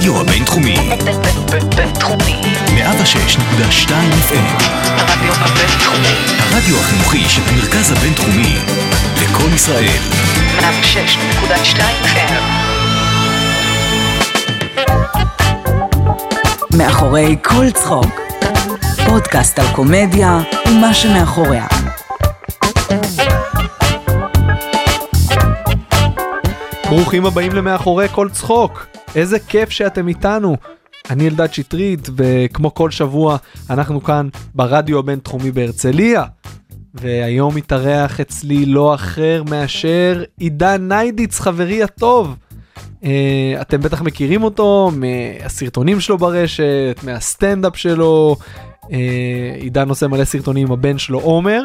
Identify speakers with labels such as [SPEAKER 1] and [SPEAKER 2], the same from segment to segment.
[SPEAKER 1] הרדיו הבינתחומי.
[SPEAKER 2] בינתחומי.
[SPEAKER 1] 106.2 FM.
[SPEAKER 2] הרדיו הבינתחומי.
[SPEAKER 1] הרדיו החינוכי של המרכז הבינתחומי. לקום ישראל.
[SPEAKER 2] 106.2 FM.
[SPEAKER 3] מאחורי כל צחוק. פודקאסט על קומדיה ומה שמאחוריה.
[SPEAKER 4] ברוכים הבאים למאחורי כל צחוק, איזה כיף שאתם איתנו. אני אלדד שטרית, וכמו כל שבוע, אנחנו כאן ברדיו הבינתחומי בהרצליה. והיום מתארח אצלי לא אחר מאשר עידן ניידיץ, חברי הטוב. Uh, אתם בטח מכירים אותו מהסרטונים שלו ברשת, מהסטנדאפ שלו. Uh, עידן עושה מלא סרטונים עם הבן שלו עומר.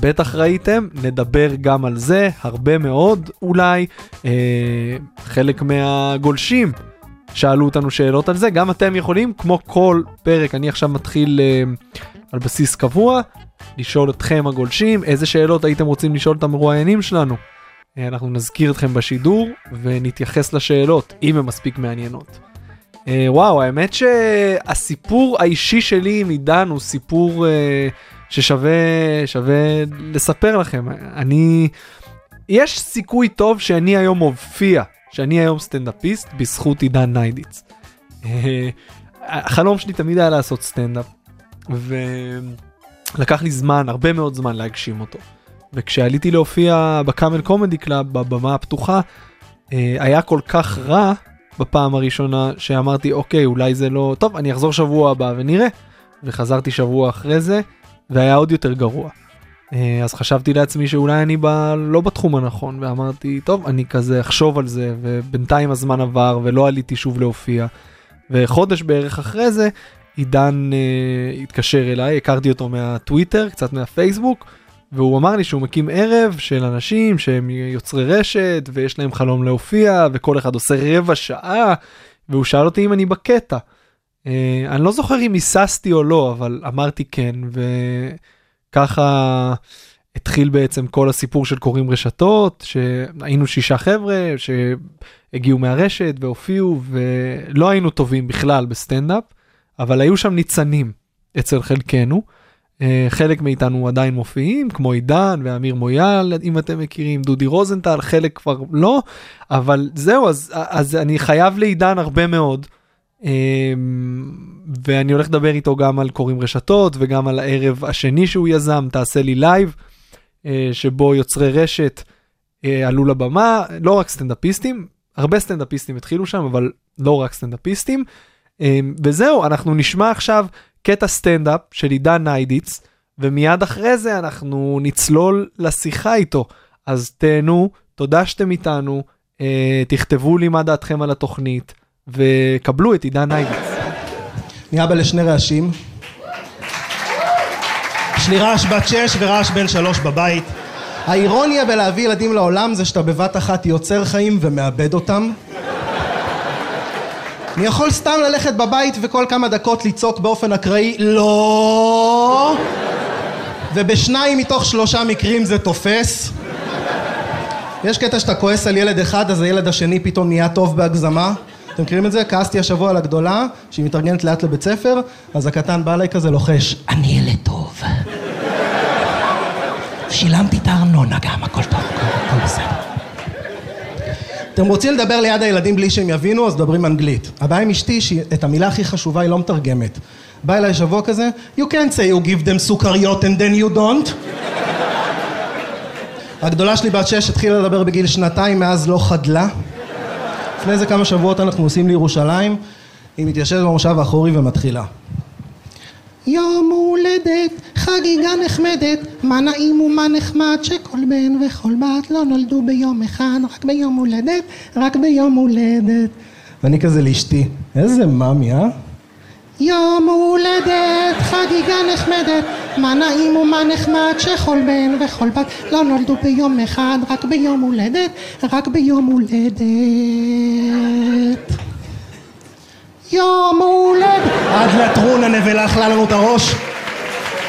[SPEAKER 4] בטח ראיתם, נדבר גם על זה, הרבה מאוד אולי. אה, חלק מהגולשים שאלו אותנו שאלות על זה, גם אתם יכולים, כמו כל פרק, אני עכשיו מתחיל אה, על בסיס קבוע, לשאול אתכם הגולשים, איזה שאלות הייתם רוצים לשאול את המרואיינים שלנו. אה, אנחנו נזכיר אתכם בשידור ונתייחס לשאלות, אם הן מספיק מעניינות. אה, וואו, האמת שהסיפור האישי שלי עם עידן הוא סיפור אה, ששווה שווה לספר לכם. אני, יש סיכוי טוב שאני היום מופיע, שאני היום סטנדאפיסט בזכות עידן ניידיץ. אה, החלום שלי תמיד היה לעשות סטנדאפ, ולקח לי זמן, הרבה מאוד זמן להגשים אותו. וכשעליתי להופיע ב Camel Comedy Club, בבמה הפתוחה, אה, היה כל כך רע בפעם הראשונה שאמרתי אוקיי אולי זה לא טוב אני אחזור שבוע הבא ונראה וחזרתי שבוע אחרי זה והיה עוד יותר גרוע. אה, אז חשבתי לעצמי שאולי אני ב... לא בתחום הנכון ואמרתי טוב אני כזה אחשוב על זה ובינתיים הזמן עבר ולא עליתי שוב להופיע. וחודש בערך אחרי זה עידן אה, התקשר אליי הכרתי אותו מהטוויטר קצת מהפייסבוק והוא אמר לי שהוא מקים ערב של אנשים שהם יוצרי רשת ויש להם חלום להופיע וכל אחד עושה רבע שעה והוא שאל אותי אם אני בקטע. Uh, אני לא זוכר אם היססתי או לא אבל אמרתי כן וככה התחיל בעצם כל הסיפור של קוראים רשתות שהיינו שישה חבר'ה שהגיעו מהרשת והופיעו ולא היינו טובים בכלל בסטנדאפ אבל היו שם ניצנים אצל חלקנו. אה, חלק מאיתנו עדיין מופיעים כמו עידן ואמיר מויאל אם אתם מכירים דודי רוזנטל חלק כבר לא אבל זהו אז אז אני חייב לעידן הרבה מאוד. אה, ואני הולך לדבר איתו גם על קורעים רשתות וגם על הערב השני שהוא יזם תעשה לי לייב אה, שבו יוצרי רשת עלו לבמה לא רק סטנדאפיסטים הרבה סטנדאפיסטים התחילו שם אבל לא רק סטנדאפיסטים וזהו אנחנו נשמע עכשיו קטע סטנדאפ של עידן ניידיץ, ומיד אחרי זה אנחנו נצלול לשיחה איתו. אז תהנו, תודה שאתם איתנו, אה, תכתבו לי מה דעתכם על התוכנית, וקבלו את עידן ניידיץ.
[SPEAKER 5] אני אבא לשני רעשים. יש לי רעש בת שש ורעש בן שלוש בבית. האירוניה בלהביא ילדים לעולם זה שאתה בבת אחת יוצר חיים ומאבד אותם. אני יכול סתם ללכת בבית וכל כמה דקות לצעוק באופן אקראי לא ובשניים מתוך שלושה מקרים זה תופס יש קטע שאתה כועס על ילד אחד אז הילד השני פתאום נהיה טוב בהגזמה אתם מכירים את זה? כעסתי השבוע על הגדולה שהיא מתארגנת לאט לבית ספר אז הקטן בא אליי כזה לוחש אני ילד טוב שילמתי את הארנונה גם הכל טוב הכל בסדר אתם רוצים לדבר ליד הילדים בלי שהם יבינו, אז מדברים אנגלית. הבעיה עם אשתי שאת המילה הכי חשובה היא לא מתרגמת. בא אליי שבוע כזה, you can't say you give them סוכריות and then you don't. הגדולה שלי בת שש התחילה לדבר בגיל שנתיים, מאז לא חדלה. לפני איזה כמה שבועות אנחנו נוסעים לירושלים, היא מתיישבת במושב האחורי ומתחילה. יום הולדת, חגיגה נחמדת, מה נעים ומה נחמד שכל בן וכל בת לא נולדו ביום אחד, רק ביום הולדת, רק ביום הולדת. ואני כזה לאשתי, איזה מאמי, אה? יום הולדת, חגיגה נחמדת, מה נעים ומה נחמד שכל בן וכל בת לא נולדו ביום אחד, רק ביום הולדת, רק ביום הולדת. יום הולדת. עד לטרון הנבלה אכלה לנו את הראש,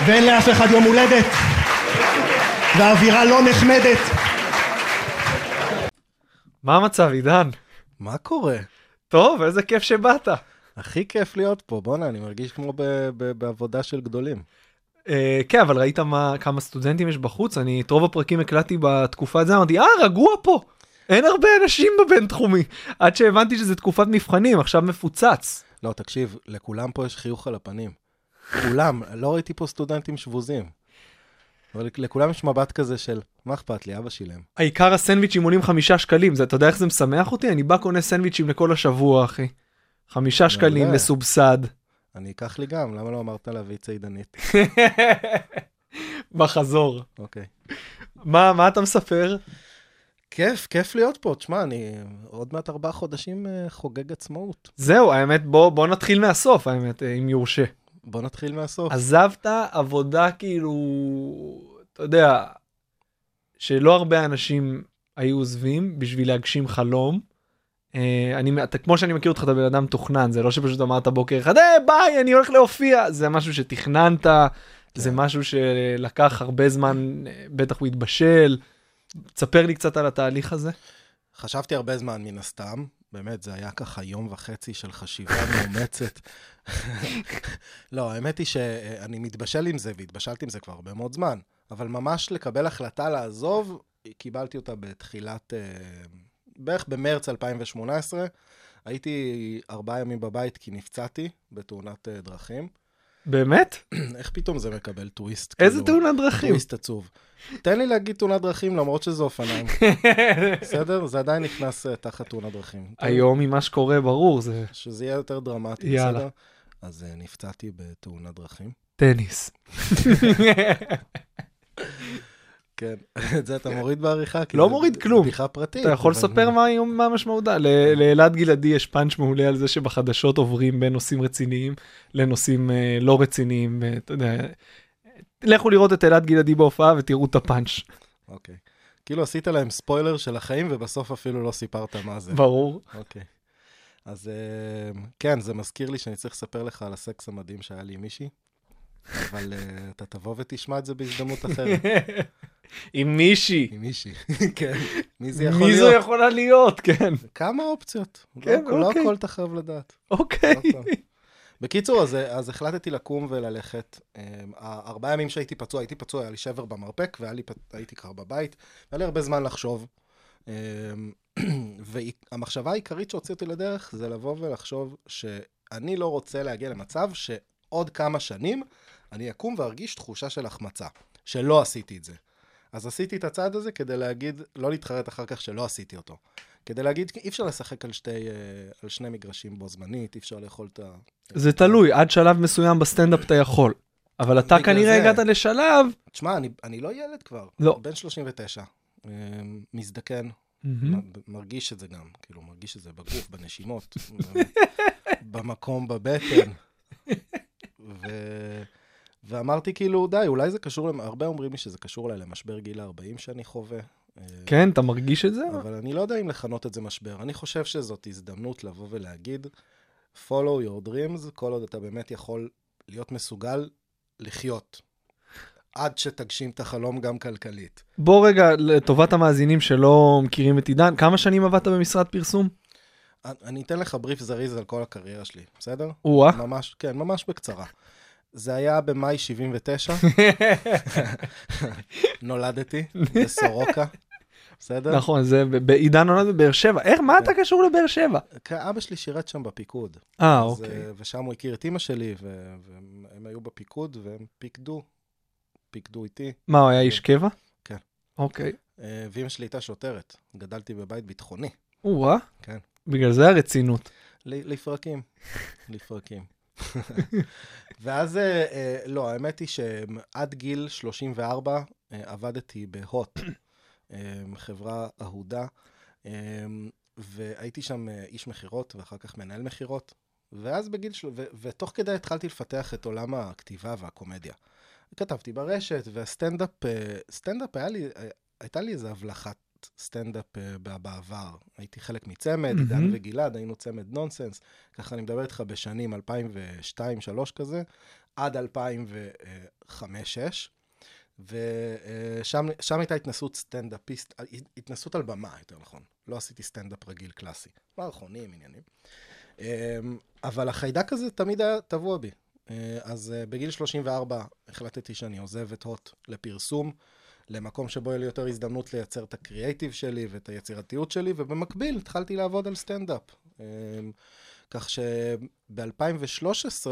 [SPEAKER 5] ואין לאף אחד יום הולדת, והאווירה לא נחמדת.
[SPEAKER 4] מה המצב עידן?
[SPEAKER 5] מה קורה?
[SPEAKER 4] טוב, איזה כיף שבאת.
[SPEAKER 5] הכי כיף להיות פה, בואנה, אני מרגיש כמו ב- ב- בעבודה של גדולים.
[SPEAKER 4] אה, כן, אבל ראית מה, כמה סטודנטים יש בחוץ? אני את רוב הפרקים הקלטתי בתקופה הזאת, אמרתי, אה, רגוע פה. אין הרבה אנשים בבינתחומי. עד שהבנתי שזה תקופת מבחנים, עכשיו מפוצץ.
[SPEAKER 5] לא, תקשיב, לכולם פה יש חיוך על הפנים. כולם, לא ראיתי פה סטודנטים שבוזים. אבל לכולם יש מבט כזה של, מה אכפת לי, אבא שילם.
[SPEAKER 4] העיקר הסנדוויצ'ים עולים חמישה שקלים, זה, אתה יודע איך זה משמח אותי? אני בא קונה סנדוויצ'ים לכל השבוע, אחי. חמישה שקלים. מסובסד.
[SPEAKER 5] אני אקח לי גם, למה לא אמרת להביא צידנית?
[SPEAKER 4] בחזור.
[SPEAKER 5] אוקיי.
[SPEAKER 4] מה, מה אתה מספר?
[SPEAKER 5] כיף, כיף להיות פה. תשמע, אני עוד מעט ארבעה חודשים אה, חוגג עצמאות.
[SPEAKER 4] זהו, האמת, בוא, בוא נתחיל מהסוף, האמת, אה, אם יורשה.
[SPEAKER 5] בוא נתחיל מהסוף.
[SPEAKER 4] עזבת עבודה כאילו, אתה יודע, שלא הרבה אנשים היו עוזבים בשביל להגשים חלום. אה, אני, אתה, כמו שאני מכיר אותך, אתה בן אדם מתוכנן, זה לא שפשוט אמרת בוקר אחד, היי ביי, אני הולך להופיע, זה משהו שתכננת, זה משהו שלקח הרבה זמן, אה, בטח הוא התבשל. תספר לי קצת על התהליך הזה.
[SPEAKER 5] חשבתי הרבה זמן, מן הסתם. באמת, זה היה ככה יום וחצי של חשיבה מאומצת. לא, האמת היא שאני מתבשל עם זה, והתבשלתי עם זה כבר הרבה מאוד זמן. אבל ממש לקבל החלטה לעזוב, קיבלתי אותה בתחילת, אה, בערך במרץ 2018. הייתי ארבעה ימים בבית כי נפצעתי בתאונת אה, דרכים.
[SPEAKER 4] באמת?
[SPEAKER 5] איך פתאום זה מקבל טוויסט?
[SPEAKER 4] איזה
[SPEAKER 5] כאילו,
[SPEAKER 4] תאונת דרכים?
[SPEAKER 5] טוויסט עצוב. תן לי להגיד תאונת דרכים למרות שזה אופניים. בסדר? זה עדיין נכנס אה, תחת תאונת דרכים.
[SPEAKER 4] היום ממה שקורה, ברור, זה
[SPEAKER 5] שזה יהיה יותר דרמטי,
[SPEAKER 4] יאללה.
[SPEAKER 5] בסדר? אז uh, נפצעתי בתאונת דרכים.
[SPEAKER 4] טניס.
[SPEAKER 5] כן, את זה אתה מוריד בעריכה?
[SPEAKER 4] לא מוריד כלום.
[SPEAKER 5] בדיחה פרטית.
[SPEAKER 4] אתה יכול לספר מה? ל- לאלעד גלעדי יש פאנץ' מעולה על זה שבחדשות עוברים בין נושאים רציניים לנושאים אה, לא רציניים. אה, אתה יודע, לכו לראות את אלעד גלעדי בהופעה ותראו את הפאנץ'.
[SPEAKER 5] אוקיי. כאילו עשית להם ספוילר של החיים ובסוף אפילו לא סיפרת מה זה.
[SPEAKER 4] ברור.
[SPEAKER 5] אוקיי. אז אה, כן, זה מזכיר לי שאני צריך לספר לך על הסקס המדהים שהיה לי עם מישהי, אבל אתה תבוא ותשמע את זה בהזדמנות אחרת.
[SPEAKER 4] עם מישהי.
[SPEAKER 5] עם מישהי, כן. מי זה יכול
[SPEAKER 4] מי זו
[SPEAKER 5] להיות?
[SPEAKER 4] יכולה להיות? כן.
[SPEAKER 5] כמה אופציות.
[SPEAKER 4] כן,
[SPEAKER 5] לא- לא
[SPEAKER 4] אוקיי.
[SPEAKER 5] הכל אתה חייב לדעת.
[SPEAKER 4] אוקיי.
[SPEAKER 5] לא. בקיצור, אז, אז החלטתי לקום וללכת. אמ, הארבעה ימים שהייתי פצוע, הייתי פצוע, היה לי שבר במרפק, והייתי כבר בבית, והיה לי הרבה זמן לחשוב. אמ, והמחשבה העיקרית שהוציא אותי לדרך זה לבוא ולחשוב שאני לא רוצה להגיע למצב שעוד כמה שנים אני אקום וארגיש תחושה של החמצה, שלא עשיתי את זה. אז עשיתי את הצעד הזה כדי להגיד, לא להתחרט אחר כך שלא עשיתי אותו. כדי להגיד, אי אפשר לשחק על, שתי, אה, על שני מגרשים בו זמנית, אי אפשר לאכול את ה...
[SPEAKER 4] זה תלוי, עד שלב מסוים בסטנדאפ אתה יכול. אבל אתה כנראה
[SPEAKER 5] זה.
[SPEAKER 4] הגעת לשלב...
[SPEAKER 5] תשמע, אני, אני לא ילד כבר.
[SPEAKER 4] לא.
[SPEAKER 5] בן 39. אה, מזדקן, מרגיש את זה גם, כאילו, מרגיש את זה בגוף, בנשימות, במקום, בבטן. ו... ואמרתי כאילו, די, אולי זה קשור, הרבה אומרים לי שזה קשור אולי למשבר גיל ה-40 שאני חווה. אה,
[SPEAKER 4] כן, אתה מרגיש את זה?
[SPEAKER 5] אבל אני לא יודע אם לכנות את זה משבר. אני חושב שזאת הזדמנות לבוא ולהגיד, follow your dreams, כל עוד אתה באמת יכול להיות מסוגל לחיות. עד שתגשים את החלום גם כלכלית.
[SPEAKER 4] בוא רגע, לטובת המאזינים שלא מכירים את עידן, כמה שנים עבדת במשרד פרסום?
[SPEAKER 5] אני אתן לך בריף זריז על כל הקריירה שלי, בסדר?
[SPEAKER 4] או-אה.
[SPEAKER 5] ממש, כן, ממש בקצרה. זה היה במאי 79, נולדתי בסורוקה, בסדר?
[SPEAKER 4] נכון, זה בעידן נולד בבאר שבע. איך, מה אתה קשור לבאר שבע?
[SPEAKER 5] אבא שלי שירת שם בפיקוד.
[SPEAKER 4] אה, אוקיי.
[SPEAKER 5] אה, ושם הוא הכיר את אימא שלי, והם היו בפיקוד, והם פיקדו, פיקדו איתי.
[SPEAKER 4] מה, הוא היה איש קבע?
[SPEAKER 5] כן.
[SPEAKER 4] אוקיי.
[SPEAKER 5] אה, ואימא שלי הייתה שוטרת. גדלתי בבית ביטחוני,
[SPEAKER 4] או-אה.
[SPEAKER 5] כן.
[SPEAKER 4] בגלל זה הרצינות.
[SPEAKER 5] לפרקים, לפרקים. ואז, אה, אה, לא, האמת היא שעד גיל 34 אה, עבדתי בהוט, חברה אהודה, אה, והייתי שם איש מכירות ואחר כך מנהל מכירות, ואז בגיל, של... ו- ותוך כדי התחלתי לפתח את עולם הכתיבה והקומדיה. כתבתי ברשת, והסטנדאפ, סטנדאפ היה לי, הייתה לי איזו הבלחת סטנדאפ אה, ב- בעבר. הייתי חלק מצמד,
[SPEAKER 4] מהמם.
[SPEAKER 5] עידן וגלעד, היינו צמד נונסנס. ככה אני מדבר איתך בשנים 2002-2003 כזה, עד 2005-2006. ושם שם הייתה התנסות סטנדאפיסט, התנסות על במה, יותר נכון. לא עשיתי סטנדאפ רגיל קלאסי. מערכונים, עניינים. אמ, אבל החיידק הזה תמיד היה טבוע בי. אה, אז אה, בגיל 34 החלטתי שאני עוזב את הוט לפרסום, למקום שבו יהיה לי יותר הזדמנות לייצר את הקריאייטיב שלי ואת היצירתיות שלי, ובמקביל התחלתי לעבוד על סטנדאפ. אמ, כך שב-2013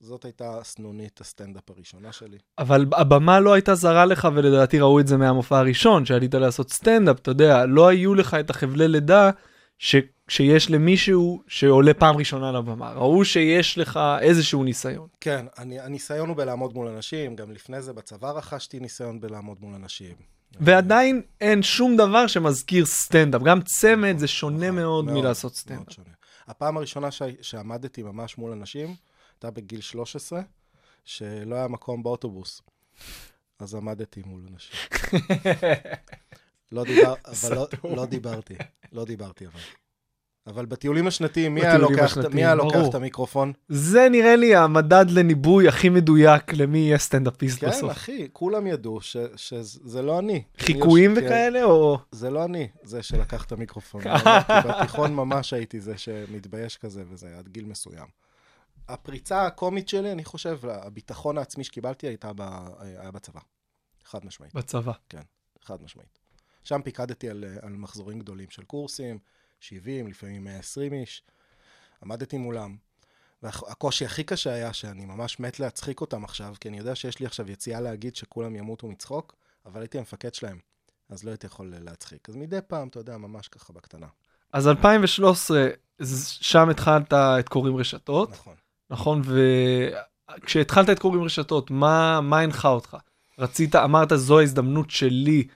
[SPEAKER 5] זאת הייתה סנונית הסטנדאפ הראשונה שלי.
[SPEAKER 4] אבל הבמה לא הייתה זרה לך, ולדעתי ראו את זה מהמופע הראשון, שעלית לעשות סטנדאפ, אתה יודע, לא היו לך את החבלי לידה ש... שיש למישהו שעולה פעם ראשונה לבמה. ראו שיש לך איזשהו ניסיון.
[SPEAKER 5] כן, אני, הניסיון הוא בלעמוד מול אנשים, גם לפני זה בצבא רכשתי ניסיון בלעמוד מול אנשים.
[SPEAKER 4] ועדיין אין שום דבר שמזכיר סטנדאפ. גם צמד זה שונה מאוד,
[SPEAKER 5] מאוד
[SPEAKER 4] מלעשות
[SPEAKER 5] מאוד
[SPEAKER 4] סטנדאפ.
[SPEAKER 5] שונה. הפעם הראשונה ש... שעמדתי ממש מול אנשים, הייתה בגיל 13, שלא היה מקום באוטובוס. אז עמדתי מול אנשים. לא, דיבר... אבל לא, לא דיברתי, לא דיברתי אבל. אבל בטיולים השנתיים, מי היה לוקח, מי היה לוקח. את המיקרופון?
[SPEAKER 4] זה נראה לי המדד לניבוי הכי מדויק למי יהיה סטנדאפיסט
[SPEAKER 5] כן,
[SPEAKER 4] בסוף.
[SPEAKER 5] אחי, כולם ידעו ש- שזה לא אני.
[SPEAKER 4] חיקויים
[SPEAKER 5] כן,
[SPEAKER 4] וכאלה, או...
[SPEAKER 5] זה לא אני, זה שלקח את המיקרופון. בתיכון ממש הייתי זה שמתבייש כזה וזה, עד גיל מסוים. הפריצה הקומית שלי, אני חושב, הביטחון העצמי שקיבלתי הייתה ב... היה בצבא. חד משמעית,
[SPEAKER 4] בצבא.
[SPEAKER 5] חד משמעית. שם פיקדתי על, על מחזורים גדולים של קורסים, 70, לפעמים 120 איש. עמדתי מולם. והקושי הכי קשה היה שאני ממש מת להצחיק אותם עכשיו, כי אני יודע שיש לי עכשיו יציאה להגיד שכולם ימותו מצחוק, אבל הייתי המפקד שלהם, אז לא הייתי יכול להצחיק. אז מדי פעם, אתה יודע, ממש ככה בקטנה.
[SPEAKER 4] אז 2013, ז- שם התחלת את קוראים רשתות,
[SPEAKER 5] נכון.
[SPEAKER 4] נכון? וכשהתחלת את קוראים רשתות, מה, מה הנחה אותך? רצית, אמרת, זו ההזדמנות שלי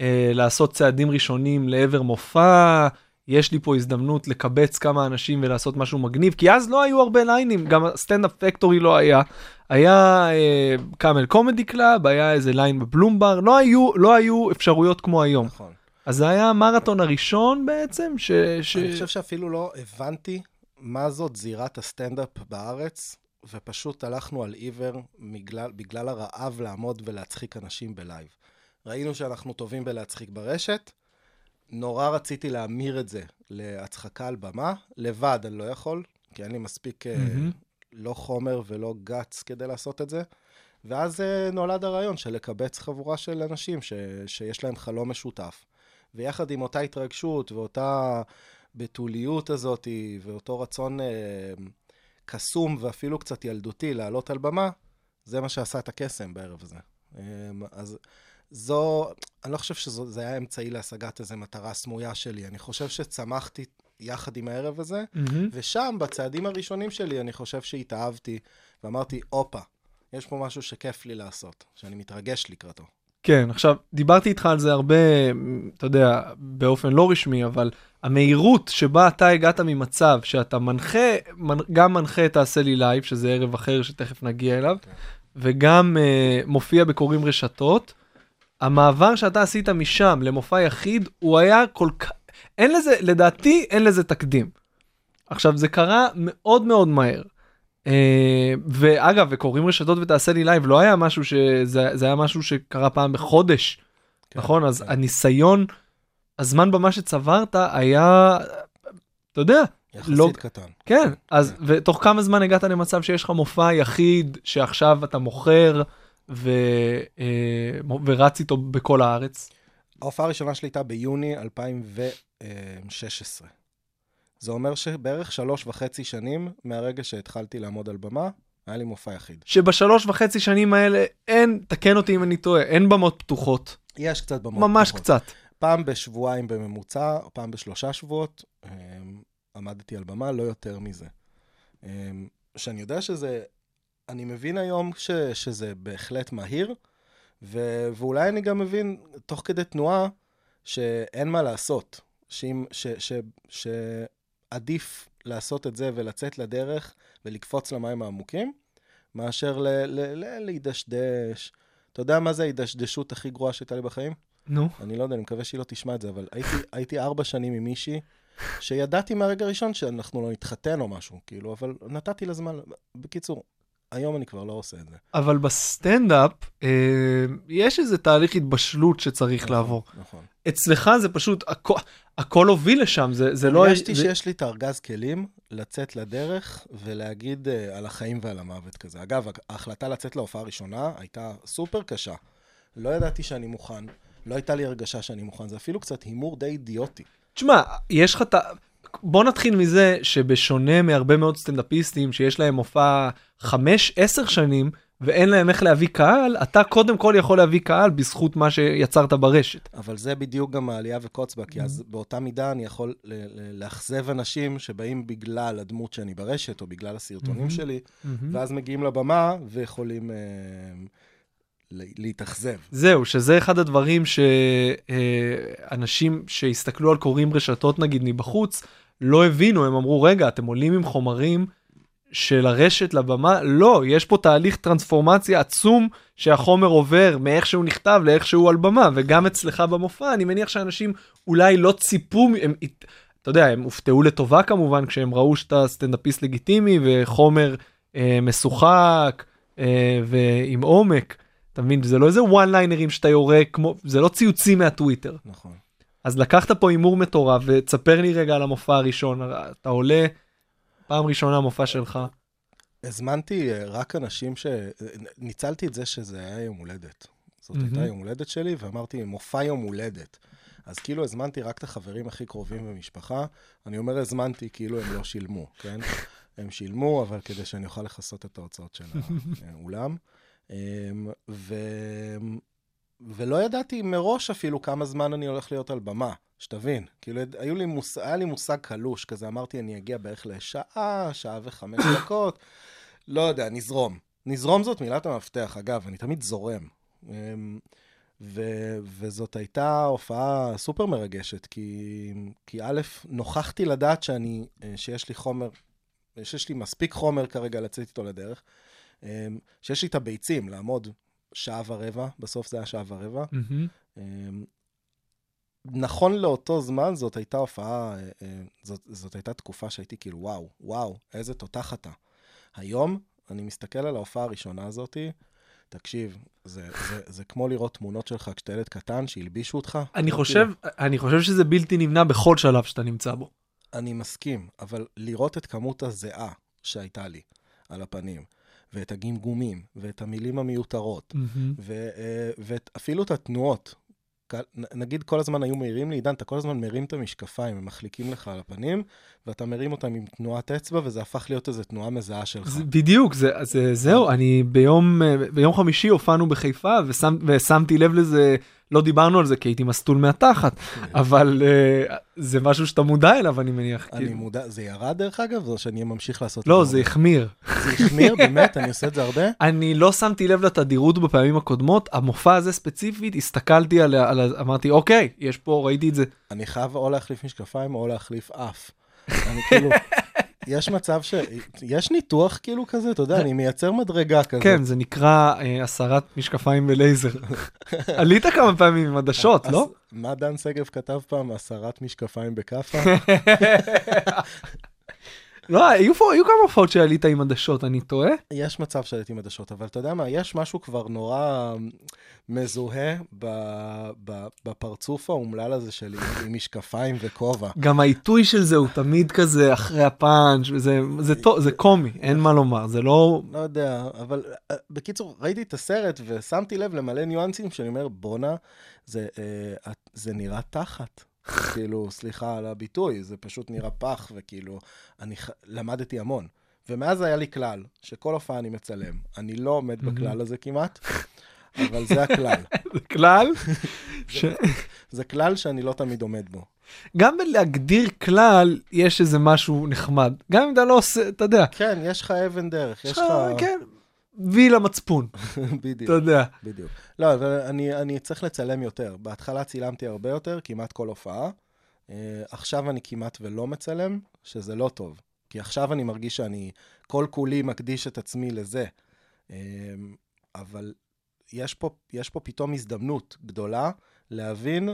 [SPEAKER 4] אה, לעשות צעדים ראשונים לעבר מופע, יש לי פה הזדמנות לקבץ כמה אנשים ולעשות משהו מגניב, כי אז לא היו הרבה ליינים, גם סטנדאפ פקטורי לא היה. היה אה, Camel Comedy Club, היה איזה ליין בבלומבר, לא היו, לא היו אפשרויות כמו היום.
[SPEAKER 5] נכון.
[SPEAKER 4] אז זה היה המרתון הראשון בעצם, ש... ש...
[SPEAKER 5] אני חושב שאפילו לא הבנתי מה זאת זירת הסטנדאפ בארץ, ופשוט הלכנו על עיוור בגלל, בגלל הרעב לעמוד ולהצחיק אנשים בלייב. ראינו שאנחנו טובים בלהצחיק ברשת, נורא רציתי להמיר את זה להצחקה על במה, לבד אני לא יכול, כי אין לי מספיק
[SPEAKER 4] מהמם.
[SPEAKER 5] לא חומר ולא גאץ כדי לעשות את זה. ואז אה, נולד הרעיון של לקבץ חבורה של אנשים ש, שיש להם חלום משותף. ויחד עם אותה התרגשות ואותה בתוליות הזאת ואותו רצון אה, קסום ואפילו קצת ילדותי לעלות על במה, זה מה שעשה את הקסם בערב הזה. אה, אז זו, אני לא חושב שזה היה אמצעי להשגת איזו מטרה סמויה שלי. אני חושב שצמחתי יחד עם הערב הזה,
[SPEAKER 4] מהמם.
[SPEAKER 5] ושם, בצעדים הראשונים שלי, אני חושב שהתאהבתי, ואמרתי, הופה, יש פה משהו שכיף לי לעשות, שאני מתרגש לקראתו.
[SPEAKER 4] כן, עכשיו, דיברתי איתך על זה הרבה, אתה יודע, באופן לא רשמי, אבל המהירות שבה אתה הגעת ממצב שאתה מנחה, מנ- גם מנחה את תעשה לי לייב, שזה ערב אחר שתכף נגיע אליו, וגם אה, מופיע בקוראים רשתות, המעבר שאתה עשית משם למופע יחיד, הוא היה כל כך, אין לזה, לדעתי, אין לזה תקדים. עכשיו, זה קרה מאוד מאוד מהר. אה, ואגב, וקוראים רשתות ותעשה לי לייב, לא היה משהו שזה זה היה משהו שקרה פעם בחודש,
[SPEAKER 5] כן,
[SPEAKER 4] נכון? אז
[SPEAKER 5] כן.
[SPEAKER 4] הניסיון, הזמן במה שצברת היה, אתה יודע,
[SPEAKER 5] יחסית
[SPEAKER 4] לא-
[SPEAKER 5] קטן.
[SPEAKER 4] כן, אז ותוך כמה זמן הגעת למצב שיש לך מופע יחיד שעכשיו אתה מוכר ו, אה, ורץ איתו בכל הארץ?
[SPEAKER 5] ההופעה הראשונה שלי הייתה ביוני 2016. זה אומר שבערך שלוש וחצי שנים מהרגע שהתחלתי לעמוד על במה, היה לי מופע יחיד.
[SPEAKER 4] שבשלוש וחצי שנים האלה אין, תקן אותי אם אני טועה, אין במות פתוחות,
[SPEAKER 5] יש קצת במות
[SPEAKER 4] ממש
[SPEAKER 5] פתוחות.
[SPEAKER 4] קצת.
[SPEAKER 5] פעם בשבועיים בממוצע, או פעם בשלושה שבועות, אמ, עמדתי על במה, לא יותר מזה. אמ, שאני יודע שזה, אני מבין היום ש, שזה בהחלט מהיר, ו, ואולי אני גם מבין, תוך כדי תנועה, שאין מה לעשות. שאם, ש, ש, שעדיף לעשות את זה ולצאת לדרך ולקפוץ למים העמוקים, מאשר ל, ל, ל, להידשדש. אתה יודע מה זה ההידשדשות הכי גרועה שהייתה לי בחיים?
[SPEAKER 4] נו,
[SPEAKER 5] אני לא יודע, אני מקווה שהיא לא תשמע את זה, אבל הייתי, הייתי ארבע שנים עם מישהי, שידעתי מהרגע הראשון שאנחנו לא נתחתן או משהו, כאילו, אבל נתתי לה זמן. בקיצור, היום אני כבר לא עושה את זה.
[SPEAKER 4] אבל בסטנדאפ אה, יש איזה תהליך התבשלות שצריך לעבור.
[SPEAKER 5] נכון.
[SPEAKER 4] אצלך זה פשוט, הכל, הכל הוביל לשם, זה, זה לא...
[SPEAKER 5] הרגשתי
[SPEAKER 4] זה...
[SPEAKER 5] שיש לי את הארגז כלים לצאת לדרך ולהגיד uh, על החיים ועל המוות כזה. אגב, ההחלטה לצאת להופעה הראשונה הייתה סופר קשה. לא ידעתי שאני מוכן, לא הייתה לי הרגשה שאני מוכן, זה אפילו קצת הימור די אידיוטי.
[SPEAKER 4] תשמע, יש לך את ה... בוא נתחיל מזה שבשונה מהרבה מאוד סטנדאפיסטים שיש להם מופע 5-10 שנים ואין להם איך להביא קהל, אתה קודם כל יכול להביא קהל בזכות מה שיצרת ברשת.
[SPEAKER 5] אבל זה בדיוק גם העלייה וקוץ בה, כי אז באותה מידה אני יכול לאכזב אנשים שבאים בגלל הדמות שאני ברשת, או בגלל הסרטונים שלי, ואז מגיעים לבמה ויכולים אה, להתאכזב.
[SPEAKER 4] זהו, שזה אחד הדברים שאנשים שהסתכלו על קוראים רשתות נגיד מבחוץ, לא הבינו, הם אמרו, רגע, אתם עולים עם חומרים של הרשת לבמה? לא, יש פה תהליך טרנספורמציה עצום שהחומר עובר מאיך שהוא נכתב לאיך שהוא על במה, וגם אצלך במופע, אני מניח שאנשים אולי לא ציפו, הם, אתה יודע, הם הופתעו לטובה כמובן, כשהם ראו שאתה סטנדאפיסט לגיטימי וחומר אה, משוחק אה, ועם עומק. אתה מבין? זה לא איזה וואן ליינרים שאתה יורה כמו, זה לא ציוצים מהטוויטר.
[SPEAKER 5] נכון.
[SPEAKER 4] אז לקחת פה הימור מטורף, ותספר לי רגע על המופע הראשון. אתה עולה, פעם ראשונה מופע שלך.
[SPEAKER 5] הזמנתי אה, רק אנשים ש... ניצלתי את זה שזה היה יום הולדת. זאת הייתה יום הולדת שלי, ואמרתי, מופע יום הולדת. אז כאילו הזמנתי רק את החברים הכי קרובים במשפחה. אני אומר הזמנתי, כאילו הם לא שילמו, כן? הם שילמו, אבל כדי שאני אוכל לכסות את ההוצאות של האולם. אמ, ו... ולא ידעתי מראש אפילו כמה זמן אני הולך להיות על במה, שתבין. כאילו, היו לי מוס... היה לי מושג קלוש, כזה אמרתי, אני אגיע בערך לשעה, שעה וחמש דקות. לא יודע, נזרום. נזרום זאת מילת המפתח, אגב, אני תמיד זורם. אמ, ו... וזאת הייתה הופעה סופר מרגשת, כי... כי א', נוכחתי לדעת שאני, אה, שיש לי חומר, שיש לי מספיק חומר כרגע לצאת איתו לדרך, אמ, שיש לי את הביצים לעמוד שעה ורבע, בסוף זה היה שעה ורבע. אמ, נכון לאותו זמן, זאת הייתה הופעה, אה, אה, זאת, זאת הייתה תקופה שהייתי כאילו, וואו, וואו, איזה תותח אתה. היום, אני מסתכל על ההופעה הראשונה הזאתי, תקשיב, זה, זה, זה כמו לראות תמונות שלך כשאתה ילד קטן שהלבישו אותך.
[SPEAKER 4] אני חושב, אני חושב שזה בלתי נמנע בכל שלב שאתה נמצא בו.
[SPEAKER 5] אני מסכים, אבל לראות את כמות הזיעה שהייתה לי על הפנים, ואת הגמגומים, ואת המילים המיותרות, אה, ואפילו את התנועות. נגיד כל הזמן היו מעירים לי, עידן, אתה כל הזמן מרים את המשקפיים, הם מחליקים לך על הפנים, ואתה מרים אותם עם תנועת אצבע, וזה הפך להיות איזו תנועה מזהה שלך.
[SPEAKER 4] זה, בדיוק, זה, זה, זהו, אני ביום, אה, ביום חמישי הופענו בחיפה ושם, ושמתי לב לזה, לא דיברנו על זה כי הייתי מסטול מהתחת, אבל uh, זה משהו שאתה מודע אליו, אני מניח.
[SPEAKER 5] אני
[SPEAKER 4] כאילו.
[SPEAKER 5] מודע, זה ירד דרך אגב, או שאני ממשיך לעשות
[SPEAKER 4] לא, זה החמיר.
[SPEAKER 5] זה החמיר, באמת? אני עושה את זה הרבה?
[SPEAKER 4] אני לא שמתי לב לתדירות בפעמים הקודמות, המופע הזה ספציפית, הסתכלתי על, על אמרתי, אוקיי, יש פה, ראיתי את זה.
[SPEAKER 5] אני חייב או להחליף משקפיים או להחליף אף. אני כאילו, יש מצב ש... יש ניתוח כאילו כזה, אתה יודע, אני מייצר מדרגה כזאת.
[SPEAKER 4] כן, זה נקרא אה, הסרת משקפיים בלייזר. עלית כמה פעמים עם עדשות, לא?
[SPEAKER 5] מה דן שגב כתב פעם? הסרת משקפיים בכאפה?
[SPEAKER 4] לא, היו פה, היו כמה הופעות שעלית עם עדשות, אני טועה?
[SPEAKER 5] יש מצב שעליתי עם עדשות, אבל אתה יודע מה, יש משהו כבר נורא מזוהה ב, ב, בפרצוף האומלל הזה שלי, עם משקפיים וכובע.
[SPEAKER 4] גם העיתוי של זה הוא תמיד כזה אחרי הפאנץ', זה, קומי, אין מה לומר, זה לא...
[SPEAKER 5] לא יודע, אבל אה, בקיצור, ראיתי את הסרט ושמתי לב למלא ניואנסים שאני אומר, בואנה, זה, אה, זה נראה תחת. כאילו, סליחה על הביטוי, זה פשוט נראה פח, וכאילו, אני ח... למדתי המון. ומאז היה לי כלל, שכל הופעה אני מצלם. אני לא עומד בכלל הזה כמעט, אבל זה הכלל.
[SPEAKER 4] זה כלל. ש...
[SPEAKER 5] זה כלל שאני לא תמיד עומד בו.
[SPEAKER 4] גם בלהגדיר כלל, יש איזה משהו נחמד. גם אם אתה לא עושה, אתה יודע,
[SPEAKER 5] כן, יש לך אבן דרך, יש. לך,
[SPEAKER 4] כן, וי למצפון,
[SPEAKER 5] בדיוק.
[SPEAKER 4] אתה יודע.
[SPEAKER 5] בדיוק. לא, אבל אני, אני צריך לצלם יותר. בהתחלה צילמתי הרבה יותר, כמעט כל הופעה. Uh, עכשיו אני כמעט ולא מצלם, שזה לא טוב. כי עכשיו אני מרגיש שאני כל כולי מקדיש את עצמי לזה. Uh, אבל יש פה, יש פה פתאום הזדמנות גדולה להבין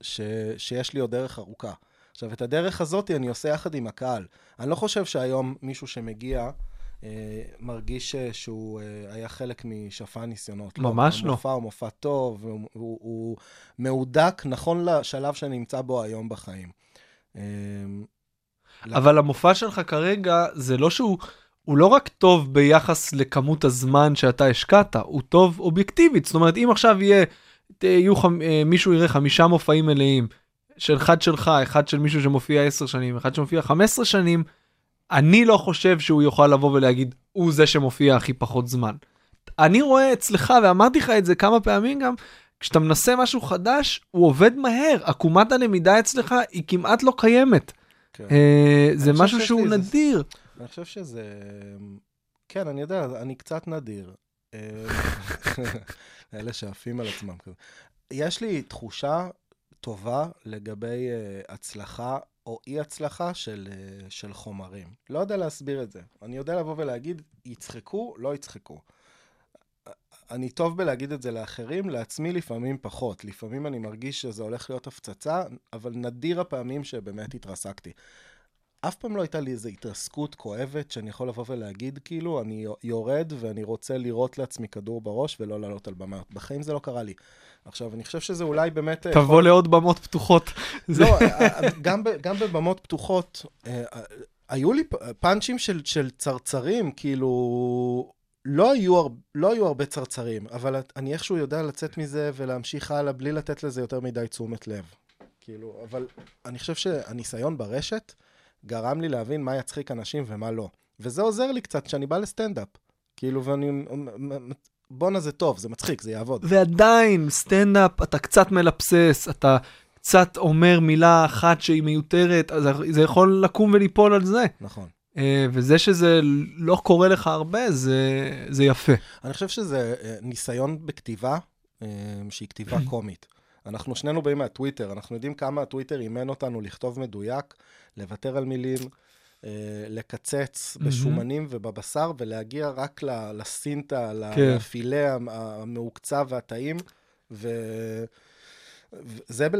[SPEAKER 5] ש, שיש לי עוד דרך ארוכה. עכשיו, את הדרך הזאת אני עושה יחד עם הקהל. אני לא חושב שהיום מישהו שמגיע מרגיש אה, שהוא אה, היה חלק משפע ניסיונות. לא,
[SPEAKER 4] ממש לא.
[SPEAKER 5] המופע הוא מופע טוב, הוא, הוא, הוא מהודק נכון לשלב שאני נמצא בו היום בחיים. אה,
[SPEAKER 4] אבל המופע שלך כרגע זה לא שהוא, הוא לא רק טוב ביחס לכמות הזמן שאתה השקעת, הוא טוב אובייקטיבית. זאת אומרת, אם עכשיו יהיה, יהיו חמ, אה, מישהו יראה חמישה מופעים מלאים, של אחד שלך, אחד של מישהו שמופיע 10 שנים, אחד שמופיע 15 שנים, אני לא חושב שהוא יוכל לבוא ולהגיד, הוא זה שמופיע הכי פחות זמן. אני רואה אצלך, ואמרתי לך את זה כמה פעמים גם, כשאתה מנסה משהו חדש, הוא עובד מהר. עקומת הלמידה אצלך היא כמעט לא קיימת.
[SPEAKER 5] כן.
[SPEAKER 4] אה, זה משהו שהוא נדיר.
[SPEAKER 5] אני חושב שזה... כן, אני יודע, אני קצת נדיר. אה, אלה שעפים על עצמם כזה. יש לי תחושה טובה לגבי uh, הצלחה או אי-הצלחה של, uh, של חומרים. לא יודע להסביר את זה. אני יודע לבוא ולהגיד, יצחקו, לא יצחקו. אני טוב בלהגיד את זה לאחרים, לעצמי לפעמים פחות. לפעמים אני מרגיש שזה הולך להיות הפצצה, אבל נדיר הפעמים שבאמת התרסקתי. אף פעם לא הייתה לי איזו התרסקות כואבת שאני יכול לבוא ולהגיד, כאילו, אני יורד ואני רוצה לירות לעצמי כדור בראש ולא לעלות על במה. בחיים זה לא קרה לי. עכשיו, אני חושב שזה אולי באמת... אה,
[SPEAKER 4] תבוא לעוד במות פתוחות.
[SPEAKER 5] לא, אה, גם, ב, גם בבמות פתוחות, אה, אה, היו לי פאנצ'ים של, של צרצרים, כאילו, לא היו, הר, לא היו הרבה צרצרים, אבל אני איכשהו יודע לצאת מזה ולהמשיך הלאה בלי לתת לזה יותר מדי תשומת לב. כאילו, אבל אני חושב שהניסיון ברשת גרם לי להבין מה יצחיק אנשים ומה לא. וזה עוזר לי קצת כשאני בא לסטנדאפ. כאילו, ואני... בואנה זה טוב, זה מצחיק, זה יעבוד.
[SPEAKER 4] ועדיין, סטנדאפ, אתה קצת מלבסס, אתה קצת אומר מילה אחת שהיא מיותרת, אז זה יכול לקום וליפול על זה.
[SPEAKER 5] נכון.
[SPEAKER 4] אה, וזה שזה לא קורה לך הרבה, זה, זה יפה.
[SPEAKER 5] אני חושב שזה אה, ניסיון בכתיבה, אה, שהיא כתיבה קומית. אנחנו שנינו באים מהטוויטר, אנחנו יודעים כמה הטוויטר אימן אותנו לכתוב מדויק, לוותר על מילים, לקצץ בשומנים ובבשר, ולהגיע רק לסינטה,
[SPEAKER 4] כן.
[SPEAKER 5] לפילה המ- המעוקצב והטעים, וזה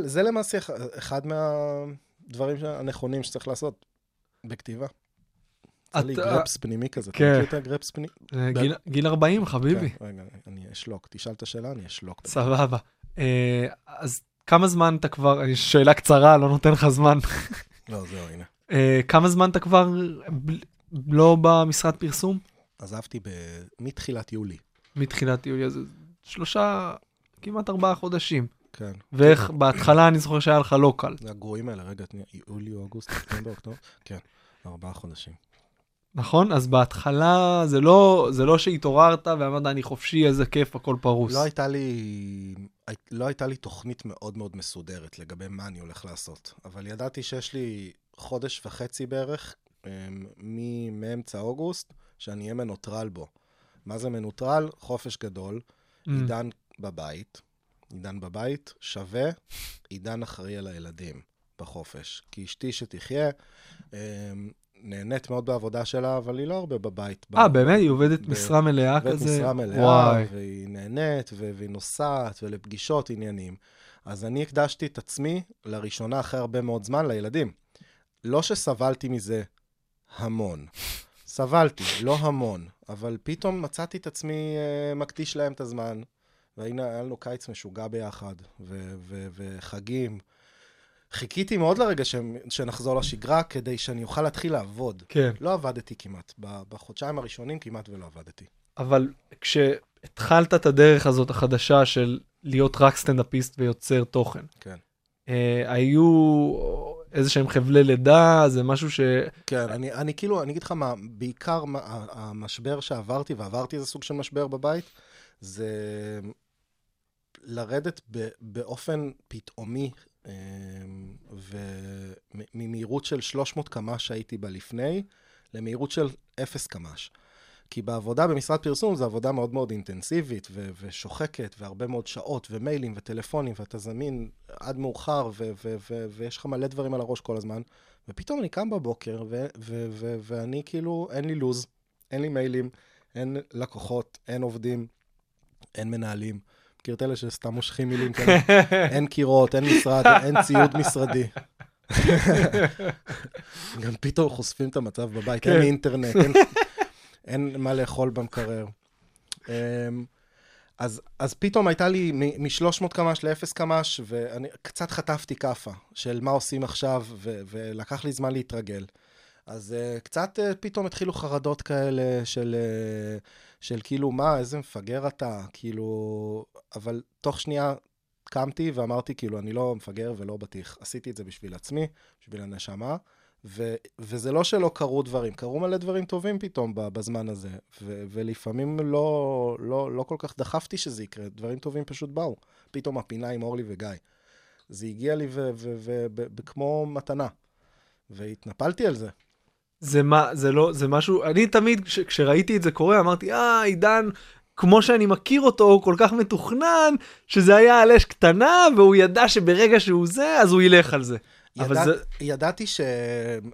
[SPEAKER 5] זה למעשה אח- אחד מהדברים הנכונים שצריך לעשות בכתיבה. יצא לי גרפס פנימי כזה, אתה
[SPEAKER 4] כן.
[SPEAKER 5] מכיר את הגרפס פנימי?
[SPEAKER 4] אה, גיל, גיל 40, חביבי.
[SPEAKER 5] כן, רגע, אני אשלוק. תשאל את השאלה, אני אשלוק.
[SPEAKER 4] סבבה. אה, אז כמה זמן אתה כבר, שאלה קצרה, לא נותן לך זמן.
[SPEAKER 5] לא, זהו, הנה.
[SPEAKER 4] אה, כמה זמן אתה כבר ב- לא במשרד פרסום?
[SPEAKER 5] עזבתי ב- מתחילת יולי.
[SPEAKER 4] מתחילת יולי, אז שלושה, כמעט ארבעה חודשים.
[SPEAKER 5] כן.
[SPEAKER 4] ואיך בהתחלה אני זוכר שהיה לך לא קל,
[SPEAKER 5] זה הגרועים האלה, רגע, יולי, אוגוסט, ספטמבר, אוקטובר? כן, ארבעה חודשים.
[SPEAKER 4] נכון? אז בהתחלה זה לא, זה לא שהתעוררת ואמרת אני חופשי, איזה כיף, הכל פרוס.
[SPEAKER 5] לא הייתה לי... לא הייתה לי תוכנית מאוד מאוד מסודרת לגבי מה אני הולך לעשות, אבל ידעתי שיש לי חודש וחצי בערך, אמ, מאמצע אוגוסט, שאני אהיה מנוטרל בו. מה זה מנוטרל? חופש גדול,
[SPEAKER 4] Mm.
[SPEAKER 5] עידן בבית, עידן בבית שווה עידן אחראי על הילדים בחופש. כי אשתי שתחיה, אמ, נהנית מאוד בעבודה שלה, אבל היא לא הרבה בבית.
[SPEAKER 4] אה, באמת? היא עובדת
[SPEAKER 5] ב-
[SPEAKER 4] משרה מלאה
[SPEAKER 5] עובדת
[SPEAKER 4] כזה?
[SPEAKER 5] משרה מלאה,
[SPEAKER 4] וואי.
[SPEAKER 5] והיא נהנית, והיא נוסעת, ולפגישות עניינים. אז אני הקדשתי את עצמי, לראשונה אחרי הרבה מאוד זמן, לילדים. לא שסבלתי מזה המון. סבלתי, לא המון, אבל פתאום מצאתי את עצמי uh, מקדיש להם את הזמן. והנה, היה לנו קיץ משוגע ביחד, ו- ו- וחגים. חיכיתי מאוד לרגע ש- שנחזור לשגרה, כדי שאני אוכל להתחיל לעבוד.
[SPEAKER 4] כן.
[SPEAKER 5] לא עבדתי כמעט. ב- בחודשיים הראשונים כמעט ולא עבדתי.
[SPEAKER 4] אבל כשהתחלת את הדרך הזאת החדשה של להיות רק סטנדאפיסט ויוצר תוכן,
[SPEAKER 5] כן.
[SPEAKER 4] אה, היו איזה שהם חבלי לידה, זה משהו ש...
[SPEAKER 5] כן, אני, אני כאילו, אני אגיד לך מה, בעיקר מה, המשבר שעברתי, ועברתי איזה סוג של משבר בבית, זה לרדת ב, באופן פתאומי, אה, וממהירות של 300 קמ"ש שהייתי בה לפני, למהירות של 0 קמ"ש. כי בעבודה במשרד פרסום זו עבודה מאוד מאוד אינטנסיבית ו- ושוחקת, והרבה מאוד שעות, ומיילים, וטלפונים, ואתה זמין עד מאוחר, ו- ו- ו- ויש לך מלא דברים על הראש כל הזמן. ופתאום אני קם בבוקר, ו- ו- ו- ואני כאילו, אין לי לו"ז, אין לי מיילים, אין לקוחות, אין עובדים, אין מנהלים. מכיר את אלה שסתם מושכים מילים כאלה? אין קירות, אין משרד, אין ציוד משרדי. גם פתאום חושפים את המצב בבית, אין
[SPEAKER 4] כן.
[SPEAKER 5] אינטרנט, אין... אין מה לאכול במקרר. אמ, אז, אז פתאום הייתה לי מ-300 קמ"ש ל-0 קמ"ש, ואני קצת חטפתי כאפה של מה עושים עכשיו, ו- ולקח לי זמן להתרגל. אז uh, קצת uh, פתאום התחילו חרדות כאלה של, uh, של כאילו, מה, איזה מפגר אתה, כאילו... אבל תוך שנייה קמתי ואמרתי, כאילו, אני לא מפגר ולא בטיח. עשיתי את זה בשביל עצמי, בשביל הנשמה, ו- וזה לא שלא קרו דברים, קרו מלא דברים טובים פתאום בזמן הזה, ו- ולפעמים לא, לא, לא כל כך דחפתי שזה יקרה, דברים טובים פשוט באו. פתאום הפינה עם אורלי וגיא. זה הגיע לי וכמו מתנה, והתנפלתי על זה.
[SPEAKER 4] זה מה, זה לא, זה משהו, אני תמיד, כש, כשראיתי את זה קורה, אמרתי, אה, עידן, כמו שאני מכיר אותו, הוא כל כך מתוכנן, שזה היה על אש קטנה, והוא ידע שברגע שהוא זה, אז הוא ילך על זה.
[SPEAKER 5] ידע,
[SPEAKER 4] זה...
[SPEAKER 5] ידעתי ש...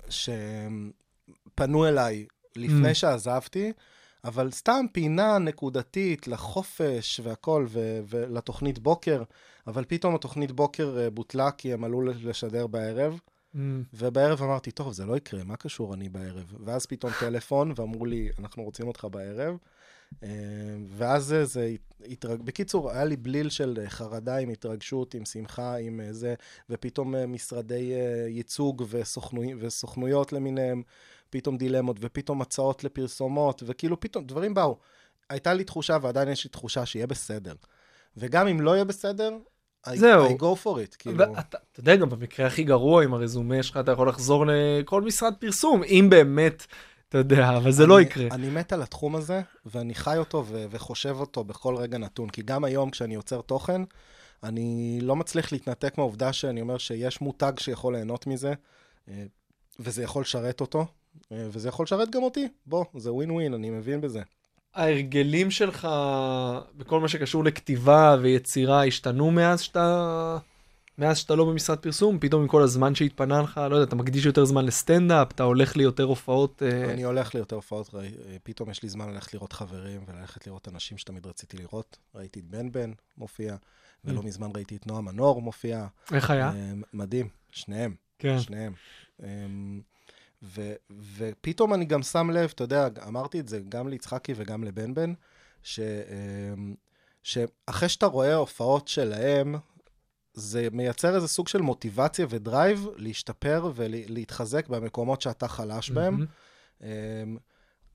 [SPEAKER 5] שפנו אליי לפני mm. שעזבתי, אבל סתם פינה נקודתית לחופש והכל, ו... ולתוכנית בוקר, אבל פתאום התוכנית בוקר אה, בוטלה כי הם עלו לשדר בערב. Mm. ובערב אמרתי, טוב, זה לא יקרה, מה קשור אני בערב? ואז פתאום טלפון, ואמרו לי, אנחנו רוצים אותך בערב. אה, ואז זה התרג... בקיצור, היה לי בליל של חרדה עם התרגשות, עם שמחה, עם אה, זה, ופתאום אה, משרדי ייצוג וסוכנו... וסוכנויות למיניהם, פתאום דילמות, ופתאום הצעות לפרסומות, וכאילו פתאום דברים באו. הייתה לי תחושה, ועדיין יש לי תחושה שיהיה בסדר. וגם אם לא יהיה בסדר, זהו. I go for it, כאילו.
[SPEAKER 4] ואתה, אתה יודע, גם במקרה הכי גרוע עם הרזומה שלך, אתה יכול לחזור לכל משרד פרסום, אם באמת אתה יודע, אבל זה אני, לא יקרה.
[SPEAKER 5] אני מת על התחום הזה, ואני חי אותו ו- וחושב אותו בכל רגע נתון. כי גם היום, כשאני יוצר תוכן, אני לא מצליח להתנתק מהעובדה שאני אומר שיש מותג שיכול ליהנות מזה, אה, וזה יכול לשרת אותו, אה, וזה יכול לשרת גם אותי. בוא, זה ווין ווין, אני מבין בזה.
[SPEAKER 4] ההרגלים שלך בכל מה שקשור לכתיבה ויצירה השתנו מאז שאתה... מאז שאתה לא במשרד פרסום, פתאום עם כל הזמן שהתפנה לך, לא יודע, אתה מקדיש יותר זמן לסטנדאפ, אתה הולך ליותר הופעות.
[SPEAKER 5] אה, אני הולך ליותר הופעות, ראי, אה, פתאום יש לי זמן ללכת לראות חברים וללכת לראות אנשים שתמיד רציתי לראות. ראיתי את בן בן מופיע, ולא mm. מזמן ראיתי את נועם מנור מופיע.
[SPEAKER 4] איך היה?
[SPEAKER 5] אה, מדהים, שניהם.
[SPEAKER 4] כן.
[SPEAKER 5] שניהם. ו, ופתאום אני גם שם לב, אתה יודע, אמרתי את זה גם ליצחקי וגם לבן בן, ש, שאחרי שאתה רואה הופעות שלהם, זה מייצר איזה סוג של מוטיבציה ודרייב להשתפר ולהתחזק במקומות שאתה חלש בהם. Mm-hmm.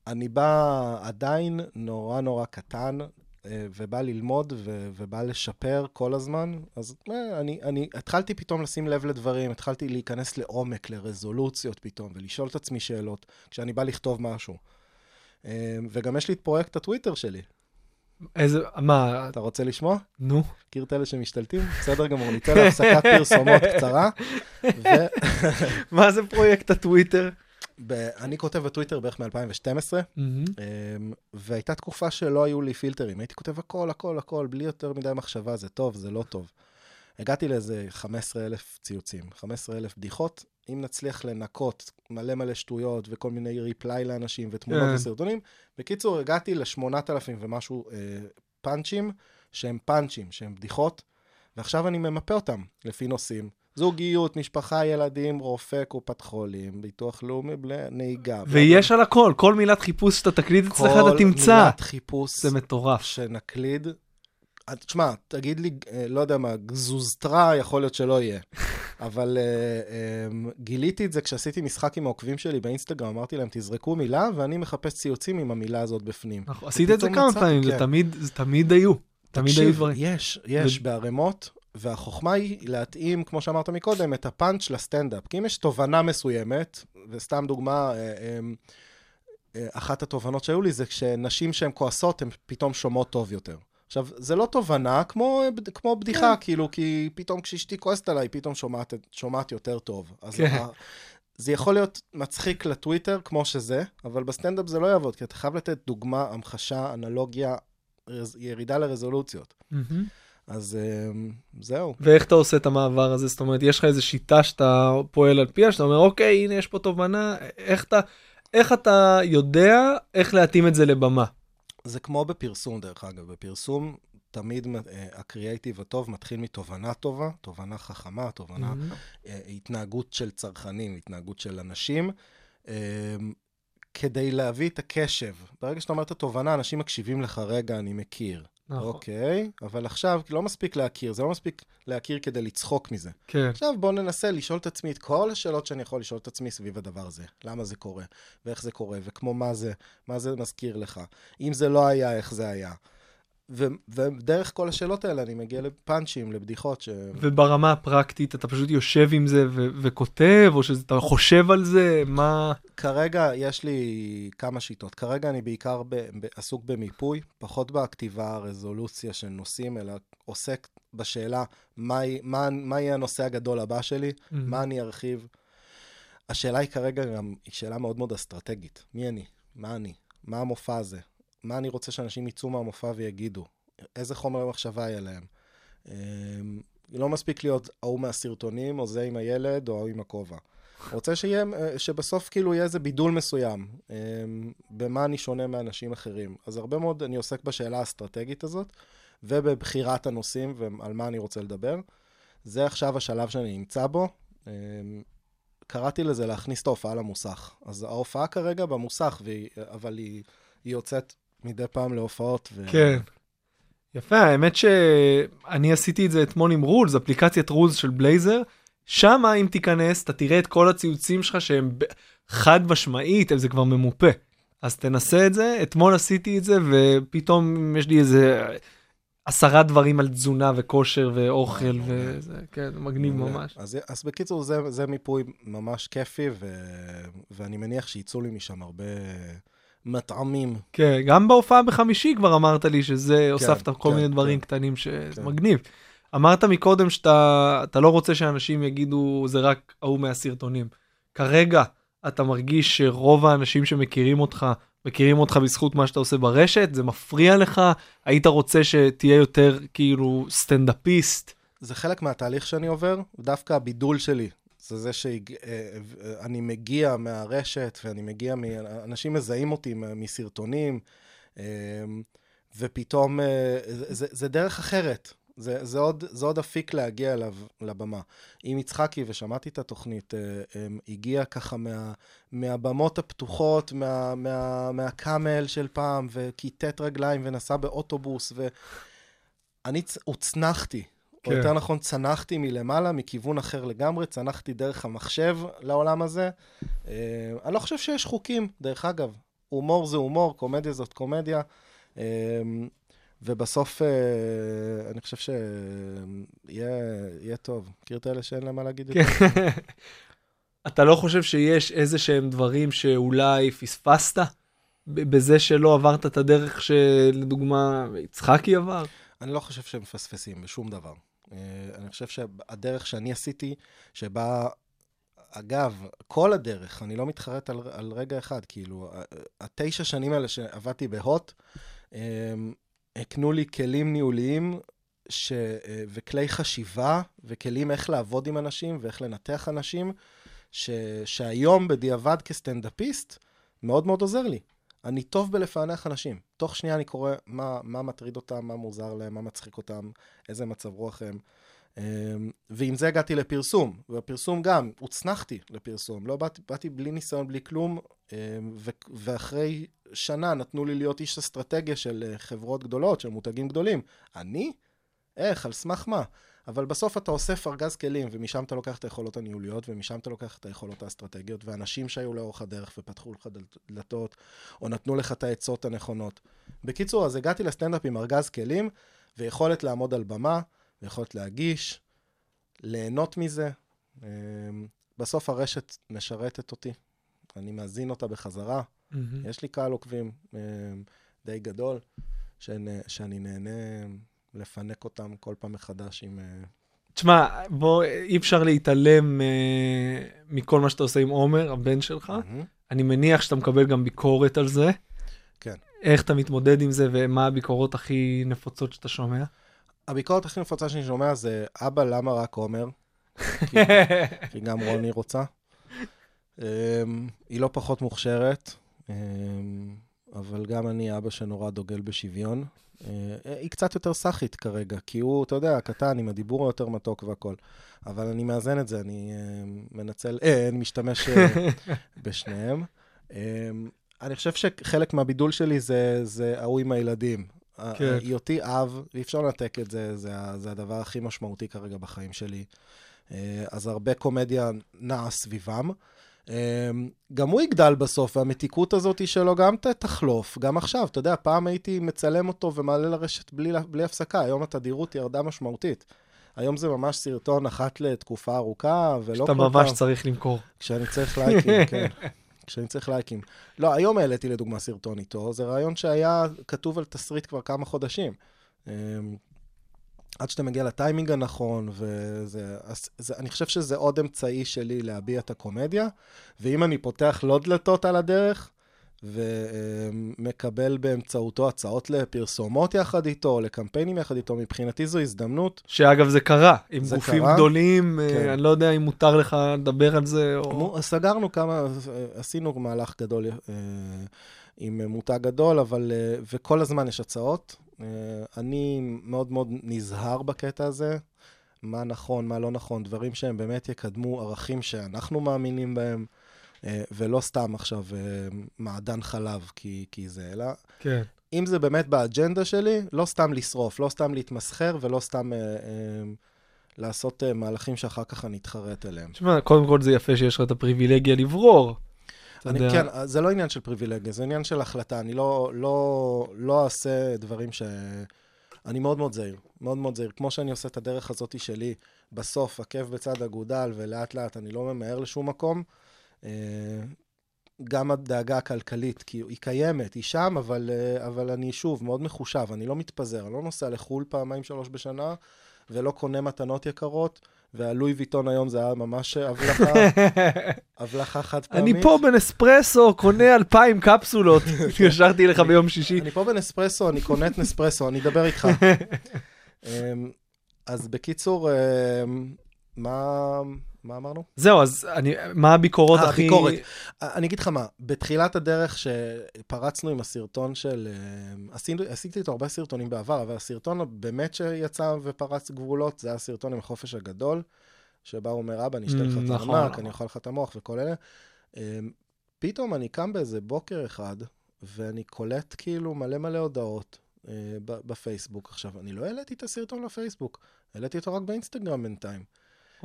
[SPEAKER 5] אני בא עדיין נורא נורא קטן, אה, ובא ללמוד ו- ובא לשפר כל הזמן, אז אה, אני, אני התחלתי פתאום לשים לב לדברים, התחלתי להיכנס לעומק, לרזולוציות פתאום, ולשאול את עצמי שאלות כשאני בא לכתוב משהו. וגם יש לי את פרויקט הטוויטר שלי,
[SPEAKER 4] איזה, מה?
[SPEAKER 5] אתה רוצה לשמוע?
[SPEAKER 4] נו.
[SPEAKER 5] מכיר את אלה שמשתלטים? בסדר גמור, ניתן להפסקת פרסומות קצרה. ו...
[SPEAKER 4] מה זה פרויקט הטוויטר?
[SPEAKER 5] ב- אני כותב בטוויטר בערך מ-2012, mm-hmm. והייתה תקופה שלא היו לי פילטרים. הייתי כותב הכל, הכל, הכל, בלי יותר מדי מחשבה, זה טוב, זה לא טוב. הגעתי לאיזה 15,000 ציוצים, 15,000 בדיחות. אם נצליח לנקות מלא מלא שטויות וכל מיני ריפליי לאנשים ותמונות yeah. כן. וסרטונים, בקיצור, הגעתי ל-8,000 ומשהו אה, פאנצ'ים, שהם פאנצ'ים, שהם בדיחות, ועכשיו אני ממפה אותם לפי נושאים. זוגיות, משפחה, ילדים, רופא, קופת חולים, ביטוח לאומי, נהיגה.
[SPEAKER 4] ויש על הכל, כל מילת חיפוש שאתה תקליד אצלך, אתה תמצא.
[SPEAKER 5] כל מילת חיפוש.
[SPEAKER 4] זה מטורף.
[SPEAKER 5] שנקליד, תשמע, תגיד לי, אה, לא יודע מה, גזוזטרה, יכול להיות שלא יהיה. אבל uh, um, גיליתי את זה כשעשיתי משחק עם העוקבים שלי באינסטגרם, אמרתי להם, תזרקו מילה, ואני מחפש ציוצים עם המילה הזאת בפנים.
[SPEAKER 4] נכון, עשית את זה כמה פעמים, כן. זה תמיד, זה תמיד היו. תמיד היו דברים.
[SPEAKER 5] יש, יש. בערימות, והחוכמה היא להתאים, כמו שאמרת מקודם, את הפאנץ' לסטנדאפ. כי אם יש תובנה מסוימת, וסתם דוגמה, um, uh, אחת התובנות שהיו לי זה כשנשים שהן כועסות, הן פתאום שומעות טוב יותר. עכשיו, זה לא תובנה כמו, כמו בדיחה, כן. כאילו, כי פתאום כשאשתי כועסת עליי, פתאום שומעת, שומעת יותר טוב. אז כן. ה, זה יכול להיות מצחיק לטוויטר, כמו שזה, אבל בסטנדאפ זה לא יעבוד, כי אתה חייב לתת דוגמה, המחשה, אנלוגיה, רז, ירידה לרזולוציות. Mm-hmm. אז um, זהו.
[SPEAKER 4] ואיך אתה עושה את המעבר הזה? זאת אומרת, יש לך איזו שיטה שאתה פועל על פיה, שאתה אומר, אוקיי, הנה, יש פה תובנה, איך אתה, איך אתה יודע איך להתאים את זה לבמה?
[SPEAKER 5] זה כמו בפרסום, דרך אגב. בפרסום, תמיד uh, הקריאייטיב הטוב מתחיל מתובנה טובה, תובנה חכמה, תובנה, mm-hmm. uh, התנהגות של צרכנים, התנהגות של אנשים. Uh, כדי להביא את הקשב. ברגע שאתה אומר את התובנה, אנשים מקשיבים לך, רגע, אני מכיר.
[SPEAKER 4] נכון.
[SPEAKER 5] אוקיי, אבל עכשיו לא מספיק להכיר, זה לא מספיק להכיר כדי לצחוק מזה.
[SPEAKER 4] כן.
[SPEAKER 5] עכשיו בואו ננסה לשאול את עצמי את כל השאלות שאני יכול לשאול את עצמי סביב הדבר הזה. למה זה קורה, ואיך זה קורה, וכמו מה זה, מה זה מזכיר לך. אם זה לא היה, איך זה היה. ו- ודרך כל השאלות האלה אני מגיע לפאנצ'ים, לבדיחות ש...
[SPEAKER 4] וברמה הפרקטית, אתה פשוט יושב עם זה ו- וכותב, או שאתה חושב על זה, מה...
[SPEAKER 5] כרגע יש לי כמה שיטות. כרגע אני בעיקר ב- ב- עסוק במיפוי, פחות בכתיבה, רזולוציה של נושאים, אלא עוסק בשאלה מה, מה, מה יהיה הנושא הגדול הבא שלי,
[SPEAKER 4] Mm-hmm.
[SPEAKER 5] מה אני ארחיב. השאלה היא כרגע גם, היא שאלה מאוד מאוד אסטרטגית. מי אני? מה אני? מה המופע הזה? מה אני רוצה שאנשים יצאו מהמופע ויגידו? איזה חומר מחשבה יהיה להם? אמ, לא מספיק להיות ההוא מהסרטונים, או זה עם הילד, או ההוא עם הכובע. רוצה שיהיה, אה, שבסוף כאילו יהיה איזה בידול מסוים, אמ, במה אני שונה מאנשים אחרים. אז הרבה מאוד אני עוסק בשאלה האסטרטגית הזאת, ובבחירת הנושאים ועל מה אני רוצה לדבר. זה עכשיו השלב שאני נמצא בו. אמ, קראתי לזה להכניס את ההופעה למוסך. אז ההופעה כרגע במוסך, והיא, אבל היא, היא יוצאת מדי פעם להופעות. ו...
[SPEAKER 4] כן. יפה, האמת שאני עשיתי את זה אתמול עם רולס, אפליקציית רולס של בלייזר. שם אם תיכנס, אתה תראה את כל הציוצים שלך שהם חד משמעית, זה כבר ממופה. אז תנסה את זה, אתמול עשיתי את זה, ופתאום יש לי איזה עשרה דברים על תזונה וכושר ואוכל, וזה, כן, מגניב. ממש.
[SPEAKER 5] אז, אז בקיצור, זה, זה מיפוי ממש כיפי, ו, ואני מניח שיצאו לי משם הרבה מטעמים.
[SPEAKER 4] כן, גם בהופעה בחמישי כבר אמרת לי שזה, הוספת כל
[SPEAKER 5] כן,
[SPEAKER 4] מיני דברים
[SPEAKER 5] כן.
[SPEAKER 4] קטנים שזה
[SPEAKER 5] כן.
[SPEAKER 4] מגניב. אמרת מקודם שאתה אתה לא רוצה שאנשים יגידו זה רק ההוא מהסרטונים. כרגע אתה מרגיש שרוב האנשים שמכירים אותך, מכירים אותך בזכות מה שאתה עושה ברשת, זה מפריע לך, היית רוצה שתהיה יותר כאילו סטנדאפיסט.
[SPEAKER 5] זה חלק מהתהליך שאני עובר, דווקא הבידול שלי. זה זה שאני מגיע מהרשת, ואני מגיע, מ... אנשים מזהים אותי מסרטונים, אה, ופתאום אה, זה, זה, דרך אחרת. זה, זה, עוד, זה עוד אפיק להגיע אליו, לבמה. עם יצחקי, ושמעתי את התוכנית, אה, אה, הגיע ככה מה, מהבמות הפתוחות, מה, מה, מהקאמל של פעם, וכיתת רגליים, ונסע באוטובוס, ואני הוצנחתי.
[SPEAKER 4] כן.
[SPEAKER 5] או יותר נכון, צנחתי מלמעלה, מכיוון אחר לגמרי, צנחתי דרך המחשב לעולם הזה. אה, אני לא חושב שיש חוקים, דרך אגב. הומור זה הומור, קומדיה זאת קומדיה. אה, ובסוף, אה, אני חושב שיהיה טוב. מכיר את אלה שאין להם מה להגיד יותר?
[SPEAKER 4] כן. אתה לא חושב שיש איזה שהם דברים שאולי פספסת בזה שלא עברת את הדרך שלדוגמה יצחקי עבר?
[SPEAKER 5] אני לא חושב שהם מפספסים בשום דבר. אה, אני חושב שהדרך שאני עשיתי, שבה, אגב, כל הדרך, אני לא מתחרט על, על רגע אחד, כאילו, התשע שנים האלה שעבדתי בהוט, אה, הקנו לי כלים ניהוליים ש... אה, וכלי חשיבה, וכלים איך לעבוד עם אנשים ואיך לנתח אנשים, ש... שהיום בדיעבד כסטנדאפיסט, מאוד מאוד עוזר לי. אני טוב בלפענח אנשים. תוך שנייה אני קורא מה, מה מטריד אותם, מה מוזר להם, מה מצחיק אותם, איזה מצב רוח הם. אמ, ועם זה הגעתי לפרסום, והפרסום גם, הוצנחתי לפרסום. לא באתי, באתי בלי ניסיון, בלי כלום, אמ, ו- ואחרי שנה נתנו לי להיות איש אסטרטגיה של אה, חברות גדולות, של מותגים גדולים. אני? איך? על סמך מה? אבל בסוף אתה אוסף ארגז כלים, ומשם אתה לוקח את היכולות הניהוליות, ומשם אתה לוקח את היכולות האסטרטגיות, ואנשים שהיו לאורך הדרך ופתחו לך דלת- דלתות, או נתנו לך את העצות הנכונות. בקיצור, אז הגעתי לסטנדאפ עם ארגז כלים, ויכולת לעמוד על במה, ויכולת להגיש, ליהנות מזה. אמ, בסוף הרשת משרתת אותי, אני מאזין אותה בחזרה. יש לי קהל עוקבים אמ, די גדול, שאני, שאני נהנה לפנק אותם כל פעם מחדש עם... אה,
[SPEAKER 4] תשמע, בוא, אי אפשר להתעלם אה, מכל מה שאתה עושה עם עומר, הבן שלך.
[SPEAKER 5] מהמם.
[SPEAKER 4] אני מניח שאתה מקבל גם ביקורת על זה.
[SPEAKER 5] כן.
[SPEAKER 4] איך אתה מתמודד עם זה ומה הביקורות הכי נפוצות שאתה שומע?
[SPEAKER 5] הביקורת הכי נפוצה שאני שומע זה, אבא, למה רק עומר? כי, כי גם רוני רוצה. Um, היא לא פחות מוכשרת, um, אבל גם אני אבא שנורא דוגל בשוויון. Uh, היא קצת יותר סאחית כרגע, כי הוא, אתה יודע, קטן, עם הדיבור היותר מתוק והכל. אבל אני מאזן את זה, אני uh, מנצל, אה, אני משתמש uh, בשניהם. אני חושב שחלק מהבידול שלי זה, זה ההוא עם הילדים.
[SPEAKER 4] כן.
[SPEAKER 5] היותי אב, אי אפשר לנתק את זה, זה, הדבר הכי משמעותי כרגע בחיים שלי. אה, אז הרבה קומדיה נעה סביבם. אה, גם הוא יגדל בסוף, והמתיקות הזאת שלו גם תחלוף. גם עכשיו, אתה יודע, פעם הייתי מצלם אותו ומעלה לרשת בלי, בלי הפסקה, היום התדירות ירדה משמעותית. היום זה ממש סרטון אחת לתקופה ארוכה, ולא
[SPEAKER 4] שאתה
[SPEAKER 5] כל
[SPEAKER 4] ממש
[SPEAKER 5] פעם...
[SPEAKER 4] צריך למכור.
[SPEAKER 5] כשאני צריך לייקים, כן. כשאני צריך לייקים. לא, היום העליתי לדוגמה סרטון איתו, זה רעיון שהיה כתוב על תסריט כבר כמה חודשים. עד שאתה מגיע לטיימינג הנכון, וזה... זה, אני חושב שזה עוד אמצעי שלי להביע את הקומדיה, ואם אני פותח לא דלתות על הדרך, ומקבל באמצעותו הצעות לפרסומות יחד איתו, לקמפיינים יחד איתו, מבחינתי זו הזדמנות.
[SPEAKER 4] שאגב, זה קרה, עם
[SPEAKER 5] זה
[SPEAKER 4] גופים
[SPEAKER 5] קרה?
[SPEAKER 4] גדולים, אה,
[SPEAKER 5] כן.
[SPEAKER 4] אני לא יודע אם מותר לך לדבר על זה, או...
[SPEAKER 5] סגרנו כמה, עשינו מהלך גדול אה, עם מותג גדול, אבל, אה, וכל הזמן יש הצעות. אה, אני מאוד מאוד נזהר בקטע הזה, מה נכון, מה לא נכון, דברים שהם באמת יקדמו ערכים שאנחנו מאמינים בהם, אה, ולא סתם עכשיו אה, מעדן חלב כי, כי זה, אלא
[SPEAKER 4] כן.
[SPEAKER 5] אם זה באמת באג'נדה שלי, לא סתם לשרוף, לא סתם להתמסחר ולא סתם אה, אה, לעשות אה, מהלכים שאחר כך אני אתחרט אליהם.
[SPEAKER 4] תשמע, קודם כל זה יפה שיש לך את הפריבילגיה לברור.
[SPEAKER 5] אני,
[SPEAKER 4] יודע.
[SPEAKER 5] כן, זה לא עניין של פריבילגיה, זה עניין של החלטה. אני לא, לא, לא אעשה דברים ש... אני מאוד מאוד זהיר, מאוד מאוד זהיר. כמו שאני עושה את הדרך הזאת שלי, בסוף, עקב בצד אגודל, ולאט לאט אני לא ממהר לשום מקום. אה, גם הדאגה הכלכלית, כי היא קיימת, היא שם, אבל, אה, אבל אני שוב מאוד מחושב, אני לא מתפזר, אני לא נוסע לחו"ל פעמיים שלוש בשנה, ולא קונה מתנות יקרות, והלואי ויטון היום זה היה ממש הבלחה, הבלחה חד פעמית.
[SPEAKER 4] אני פה בנספרסו, קונה אלפיים קפסולות, התקשרתי אליך ביום שישי.
[SPEAKER 5] אני פה בנספרסו, אני קונה את נספרסו, אני אדבר איתך. אמ, אז בקיצור, אמ, מה, מה אמרנו?
[SPEAKER 4] זהו, אז אני, מה הביקורות
[SPEAKER 5] אה,
[SPEAKER 4] הכי...
[SPEAKER 5] הביקורת. אני אגיד לך מה, בתחילת הדרך שפרצנו עם הסרטון של... אמ, עשינו, עשיתי איתו הרבה סרטונים בעבר, אבל הסרטון באמת שיצא ופרץ גבולות, זה היה סרטון עם החופש הגדול, שבה הוא אומר, אבא, אני אשתה לך את
[SPEAKER 4] נכון,
[SPEAKER 5] הארנק,
[SPEAKER 4] נכון.
[SPEAKER 5] אני אוכל לך את המוח וכל אלה. אמ, פתאום אני קם באיזה בוקר אחד, ואני קולט כאילו מלא מלא הודעות אה, בפייסבוק. עכשיו, אני לא העליתי את הסרטון לפייסבוק, העליתי אותו רק באינסטגרם בינתיים.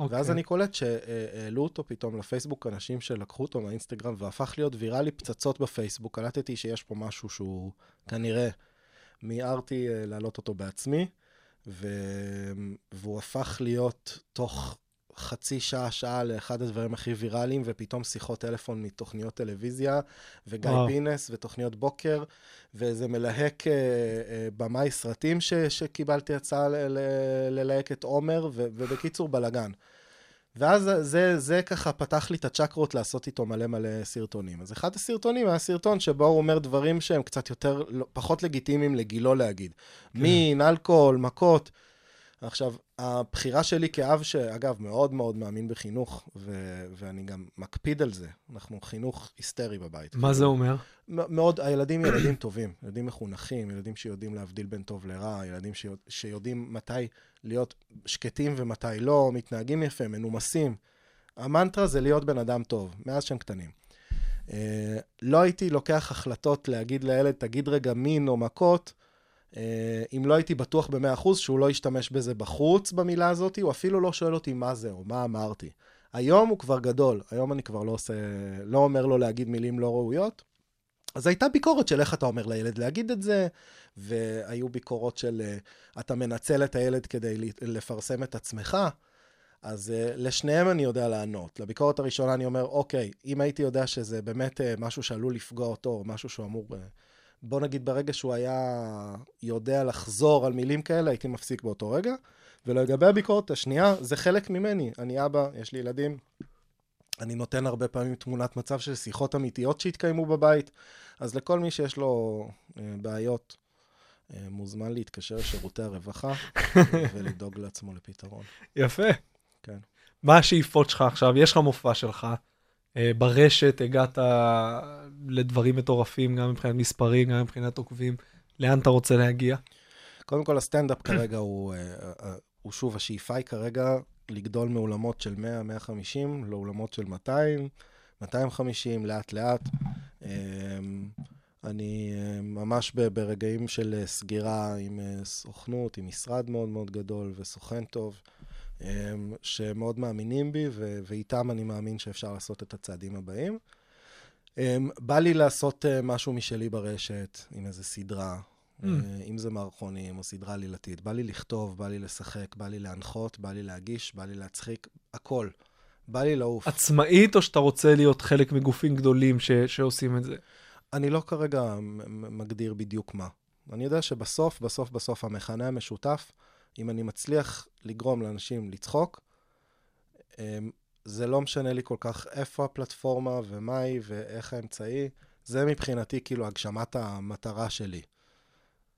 [SPEAKER 4] אוקיי.
[SPEAKER 5] ואז אני קולט שהעלו אותו פתאום לפייסבוק אנשים שלקחו אותו מהאינסטגרם והפך להיות ויראלי פצצות בפייסבוק. קלטתי שיש פה משהו שהוא כנראה, מיהרתי אה, להעלות אותו בעצמי, ו... והוא הפך להיות תוך חצי שעה, שעה לאחד הדברים הכי ויראליים, ופתאום שיחות טלפון מתוכניות טלוויזיה, וגיא
[SPEAKER 4] וואו.
[SPEAKER 5] פינס, ותוכניות בוקר, ואיזה מלהק אה, אה, במאי סרטים ש, שקיבלתי הצעה ל, ל, ללהק את עומר, ו, ובקיצור בלאגן. ואז זה, זה, זה ככה פתח לי את הצ'קרות לעשות איתו מלא מלא סרטונים. אז אחד הסרטונים היה סרטון שבו הוא אומר דברים שהם קצת יותר, לא, פחות לגיטימיים לגילו להגיד. מין, אלכוהול, מכות. עכשיו, הבחירה שלי כאב, שאגב, מאוד מאוד מאמין בחינוך, ו- ואני גם מקפיד על זה, אנחנו חינוך היסטרי בבית.
[SPEAKER 4] מה זה אומר?
[SPEAKER 5] מ- מאוד, הילדים ילדים טובים, ילדים מחונכים, ילדים שיודעים להבדיל בין טוב לרע, ילדים שיוד, שיודעים מתי להיות שקטים ומתי לא, מתנהגים יפה, מנומסים. המנטרה זה להיות בן אדם טוב, מאז שהם קטנים. אה, לא הייתי לוקח החלטות להגיד לילד, תגיד רגע מין או מכות, אם לא הייתי בטוח ב-100% שהוא לא ישתמש בזה בחוץ, במילה הזאת, הוא אפילו לא שואל אותי מה זה או מה אמרתי. היום הוא כבר גדול, היום אני כבר לא עושה, לא אומר לו להגיד מילים לא ראויות. אז הייתה ביקורת של איך אתה אומר לילד להגיד את זה, והיו ביקורות של אה, אתה מנצל את הילד כדי לפרסם את עצמך. אז uh, לשניהם אני יודע לענות. לביקורת הראשונה אני אומר, אוקיי, אם הייתי יודע שזה באמת uh, משהו שעלול לפגוע אותו, או משהו שהוא אמור... Uh, בוא נגיד ברגע שהוא היה יודע לחזור על מילים כאלה, הייתי מפסיק באותו רגע. ולגבי הביקורת השנייה, זה חלק ממני. אני אבא, יש לי ילדים. אני נותן הרבה פעמים תמונת מצב של שיחות אמיתיות שהתקיימו בבית. אז לכל מי שיש לו uh, בעיות, uh, מוזמן להתקשר לשירותי הרווחה ולדאוג לעצמו לפתרון.
[SPEAKER 4] יפה.
[SPEAKER 5] כן.
[SPEAKER 4] מה השאיפות שלך עכשיו? יש לך מופע שלך. אה, ברשת הגעת לדברים מטורפים, גם מבחינת מספרים, גם מבחינת עוקבים. לאן אתה רוצה להגיע?
[SPEAKER 5] קודם כל, הסטנדאפ כרגע הוא, אה, אה, הוא שוב, השאיפה היא כרגע לגדול מאולמות של 100-150 לאולמות של 200, 250, לאט-לאט. אני ממש ברגעים של סגירה עם סוכנות, עם משרד מאוד מאוד גדול וסוכן טוב, שמאוד מאמינים בי, ו- ואיתם אני מאמין שאפשר לעשות את הצעדים הבאים. אמ, בא לי לעשות אה, משהו משלי ברשת, עם איזה סדרה,
[SPEAKER 4] Mm.
[SPEAKER 5] אה, אם זה מערכונים או סדרה עלילתית. בא לי לכתוב, בא לי לשחק, בא לי להנחות, בא לי להגיש, בא לי להצחיק, הכל. בא לי לעוף.
[SPEAKER 4] עצמאית, או שאתה רוצה להיות חלק מגופים גדולים ש- שעושים את זה?
[SPEAKER 5] אני לא כרגע מגדיר בדיוק מה. אני יודע שבסוף, בסוף, בסוף המכנה המשותף, אם אני מצליח לגרום לאנשים לצחוק, אמ, זה לא משנה לי כל כך איפה הפלטפורמה ומה היא ואיך האמצעי. זה מבחינתי כאילו הגשמת המטרה שלי.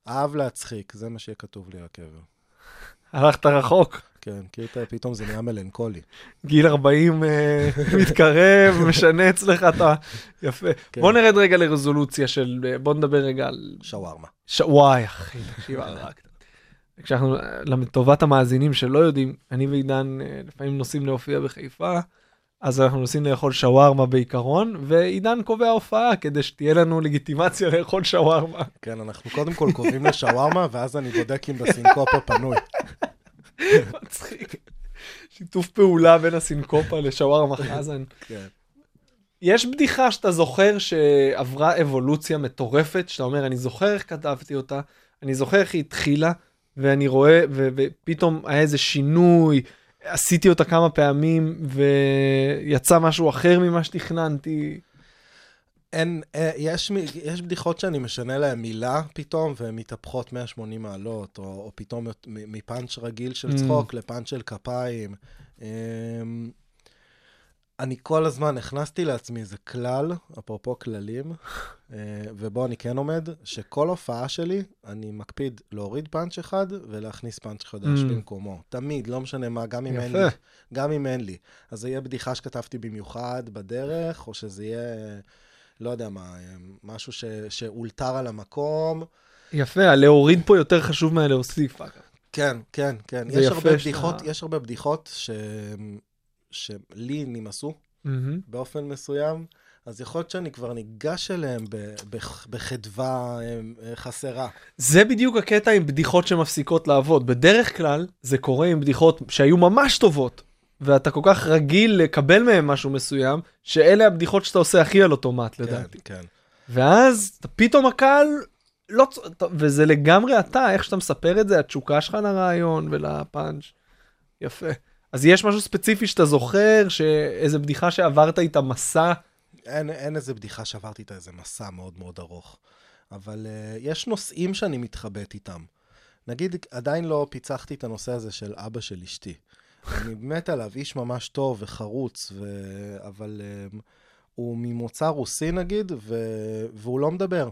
[SPEAKER 5] אהב להצחיק, זה מה שיהיה כתוב לי על הקבר.
[SPEAKER 4] הלכת רחוק.
[SPEAKER 5] כן, כי אתה- פתאום זה נהיה מלנכולי.
[SPEAKER 4] גיל 40 אה, מתקרב, משנה אצלך את ה... יפה.
[SPEAKER 5] כן.
[SPEAKER 4] בוא נרד רגע לרזולוציה של... בוא נדבר רגע על...
[SPEAKER 5] שווארמה.
[SPEAKER 4] ש... וואי, אחי, תקשיב, הרגת. כשאנחנו, לטובת המאזינים שלא יודעים, אני ועידן אה, לפעמים נוסעים להופיע בחיפה, אז אנחנו נוסעים לאכול שווארמה בעיקרון, ועידן קובע הופעה כדי שתהיה לנו לגיטימציה לאכול שווארמה.
[SPEAKER 5] כן, אנחנו קודם כל קובעים לשווארמה, ואז אני בודק אם בסינקופה פנוי.
[SPEAKER 4] מצחיק. שיתוף פעולה בין הסינקופה לשווארמה חזן.
[SPEAKER 5] כן.
[SPEAKER 4] יש בדיחה שאתה זוכר שעברה אבולוציה מטורפת, שאתה אומר, אני זוכר איך כתבתי אותה, אני זוכר איך היא התחילה, ואני רואה, ו- ופתאום היה איזה שינוי, עשיתי אותה כמה פעמים, ויצא משהו אחר ממה שתכננתי.
[SPEAKER 5] אין, אה, יש, יש בדיחות שאני משנה להן מילה פתאום, והן מתהפכות 180 מעלות, או, או פתאום מפאנץ' רגיל של
[SPEAKER 4] Mm.
[SPEAKER 5] צחוק לפאנץ' של כפיים. אני כל הזמן הכנסתי לעצמי איזה כלל, אפרופו כללים, אה, ובו אני כן עומד, שכל הופעה שלי, אני מקפיד להוריד פאנץ' אחד ולהכניס פאנץ' חדש
[SPEAKER 4] Mm.
[SPEAKER 5] במקומו. תמיד, לא משנה מה, גם אם אין. לי. גם אם אין לי. אז זה יהיה בדיחה שכתבתי במיוחד בדרך, או שזה יהיה, לא יודע מה, משהו ש, שאולתר על המקום.
[SPEAKER 4] יפה, הלהוריד פה יותר חשוב מהלהוסיף.
[SPEAKER 5] כן, כן, כן. יש הרבה בדיחות, יש הרבה בדיחות ש... שלי נמאסו
[SPEAKER 4] מהמם.
[SPEAKER 5] באופן מסוים, אז יכול להיות שאני כבר ניגש אליהם בחדווה אה, חסרה.
[SPEAKER 4] זה בדיוק הקטע עם בדיחות שמפסיקות לעבוד. בדרך כלל זה קורה עם בדיחות שהיו ממש טובות, ואתה כל כך רגיל לקבל מהם משהו מסוים, שאלה הבדיחות שאתה עושה הכי על אוטומט לדעתי.
[SPEAKER 5] כן, כן.
[SPEAKER 4] ואז פתאום הקהל לא... וזה לגמרי אתה, איך שאתה מספר את זה, התשוקה שלך לרעיון ולפאנץ'. יפה. אז יש משהו ספציפי שאתה זוכר, שאיזה בדיחה שעברת איתה מסע?
[SPEAKER 5] אין, אין איזה בדיחה שעברתי איתה איזה מסע מאוד מאוד ארוך. אבל uh, יש נושאים שאני מתחבט איתם. נגיד, עדיין לא פיצחתי את הנושא הזה של אבא של אשתי. אני מת עליו, איש ממש טוב וחרוץ, ו... אבל uh, הוא ממוצא רוסי נגיד, ו... והוא לא מדבר.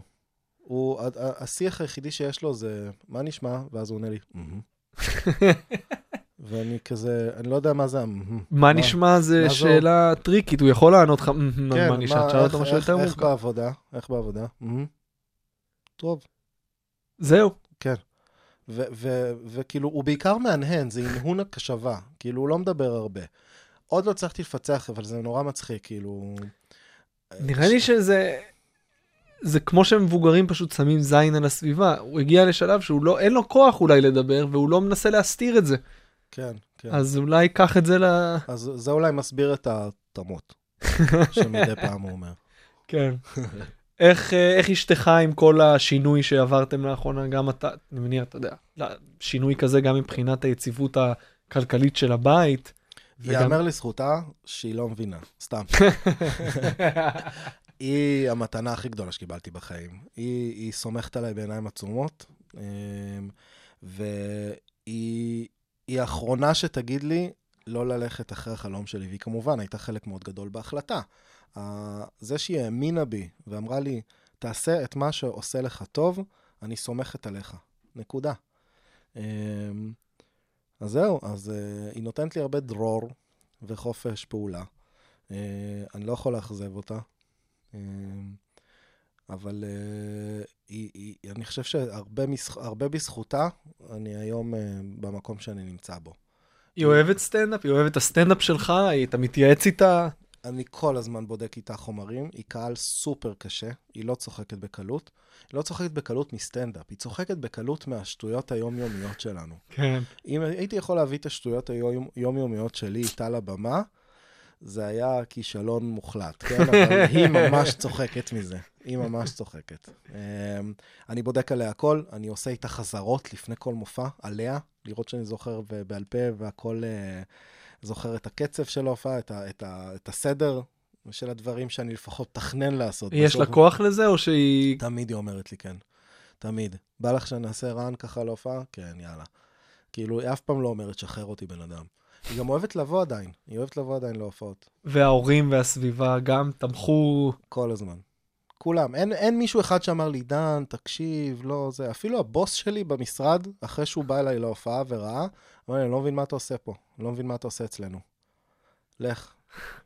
[SPEAKER 5] הוא, השיח היחידי שיש לו זה, מה נשמע? ואז הוא עונה לי, "מהמם." ואני כזה, אני לא יודע מה זה המהמם.
[SPEAKER 4] מה נשמע זה? שאלה טריקית, הוא יכול לענות לך, "מהמם,
[SPEAKER 5] כן,
[SPEAKER 4] מה נשמע, תשאל אותו
[SPEAKER 5] איך-
[SPEAKER 4] משהו
[SPEAKER 5] איך-
[SPEAKER 4] יותר
[SPEAKER 5] איך
[SPEAKER 4] מורכב.
[SPEAKER 5] בעבודה? איך בעבודה? טוב.
[SPEAKER 4] זהו.
[SPEAKER 5] ו- וכאילו, הוא בעיקר מהנהן, זה הנהון הקשבה. כאילו, הוא לא מדבר הרבה. עוד לא הצלחתי לפצח, אבל זה נורא מצחיק, כאילו...
[SPEAKER 4] נראה לי שזה... זה כמו שמבוגרים פשוט שמים זין על הסביבה. הוא הגיע לשלב שהוא לא, אין לו כוח אולי לדבר, והוא לא מנסה להסתיר את זה.
[SPEAKER 5] כן, כן.
[SPEAKER 4] אז אולי קח את זה ל...
[SPEAKER 5] אז זה אולי מסביר את התמות, שמדי פעם הוא אומר.
[SPEAKER 4] כן. איך, אה, איך אשתך עם כל השינוי שעברתם לאחרונה, גם אתה, אני מניח, אתה יודע, לא, שינוי כזה גם מבחינת היציבות הכלכלית של הבית. וגם-
[SPEAKER 5] לזכותה שהיא לא מבינה, סתם. היא המתנה הכי גדולה שקיבלתי בחיים. היא, היא סומכת עליי בעיניים עצומות, אמ, והיא היא האחרונה שתגיד לי לא ללכת אחרי החלום שלי, והיא כמובן הייתה חלק מאוד גדול בהחלטה. זה שהיא האמינה בי ואמרה לי, תעשה את מה שעושה לך טוב, אני סומכת עליך. נקודה. אמ, אז זהו, אז uh, היא נותנת לי הרבה דרור וחופש פעולה. Uh, אני לא יכול לאכזב אותה. אבל uh, היא, היא, אני חושב שהרבה הרבה בזכותה, אני היום uh, במקום שאני נמצא בו.
[SPEAKER 4] היא אוהבת סטנדאפ? היא אוהבת את הסטנדאפ שלך? אתה מתייעץ איתה?
[SPEAKER 5] אני כל הזמן בודק איתה חומרים, היא קהל סופר קשה, היא לא צוחקת בקלות. היא לא צוחקת בקלות מסטנדאפ, היא צוחקת בקלות מהשטויות היומיומיות שלנו.
[SPEAKER 4] כן.
[SPEAKER 5] אם הייתי יכול להביא את השטויות היומיומיות שלי איתה לבמה, זה היה כישלון מוחלט, כן? אבל היא ממש צוחקת מזה. היא ממש צוחקת. אמ, אני בודק עליה הכל, אני עושה איתה חזרות לפני כל מופע, עליה, לראות שאני זוכר בעל פה והכל אה, זוכר את הקצב של ההופעה, את, ה- את, ה- את הסדר של הדברים שאני לפחות תכנן לעשות.
[SPEAKER 4] יש לה. כוח לזה, או שהיא...
[SPEAKER 5] תמיד היא אומרת לי כן. תמיד. בא לך שנעשה רן ככה להופעה? כן, יאללה. כאילו, היא אף פעם לא אומרת, שחרר אותי בן אדם. היא גם אוהבת לבוא עדיין, היא אוהבת לבוא עדיין להופעות.
[SPEAKER 4] וההורים והסביבה גם תמכו...
[SPEAKER 5] כל הזמן. כולם. אין, אין מישהו אחד שאמר לי, דן, תקשיב, לא זה. אפילו הבוס שלי במשרד, אחרי שהוא בא אליי להופעה וראה, אמר לי, אני לא מבין מה אתה עושה פה. אני לא מבין מה אתה עושה אצלנו. לך,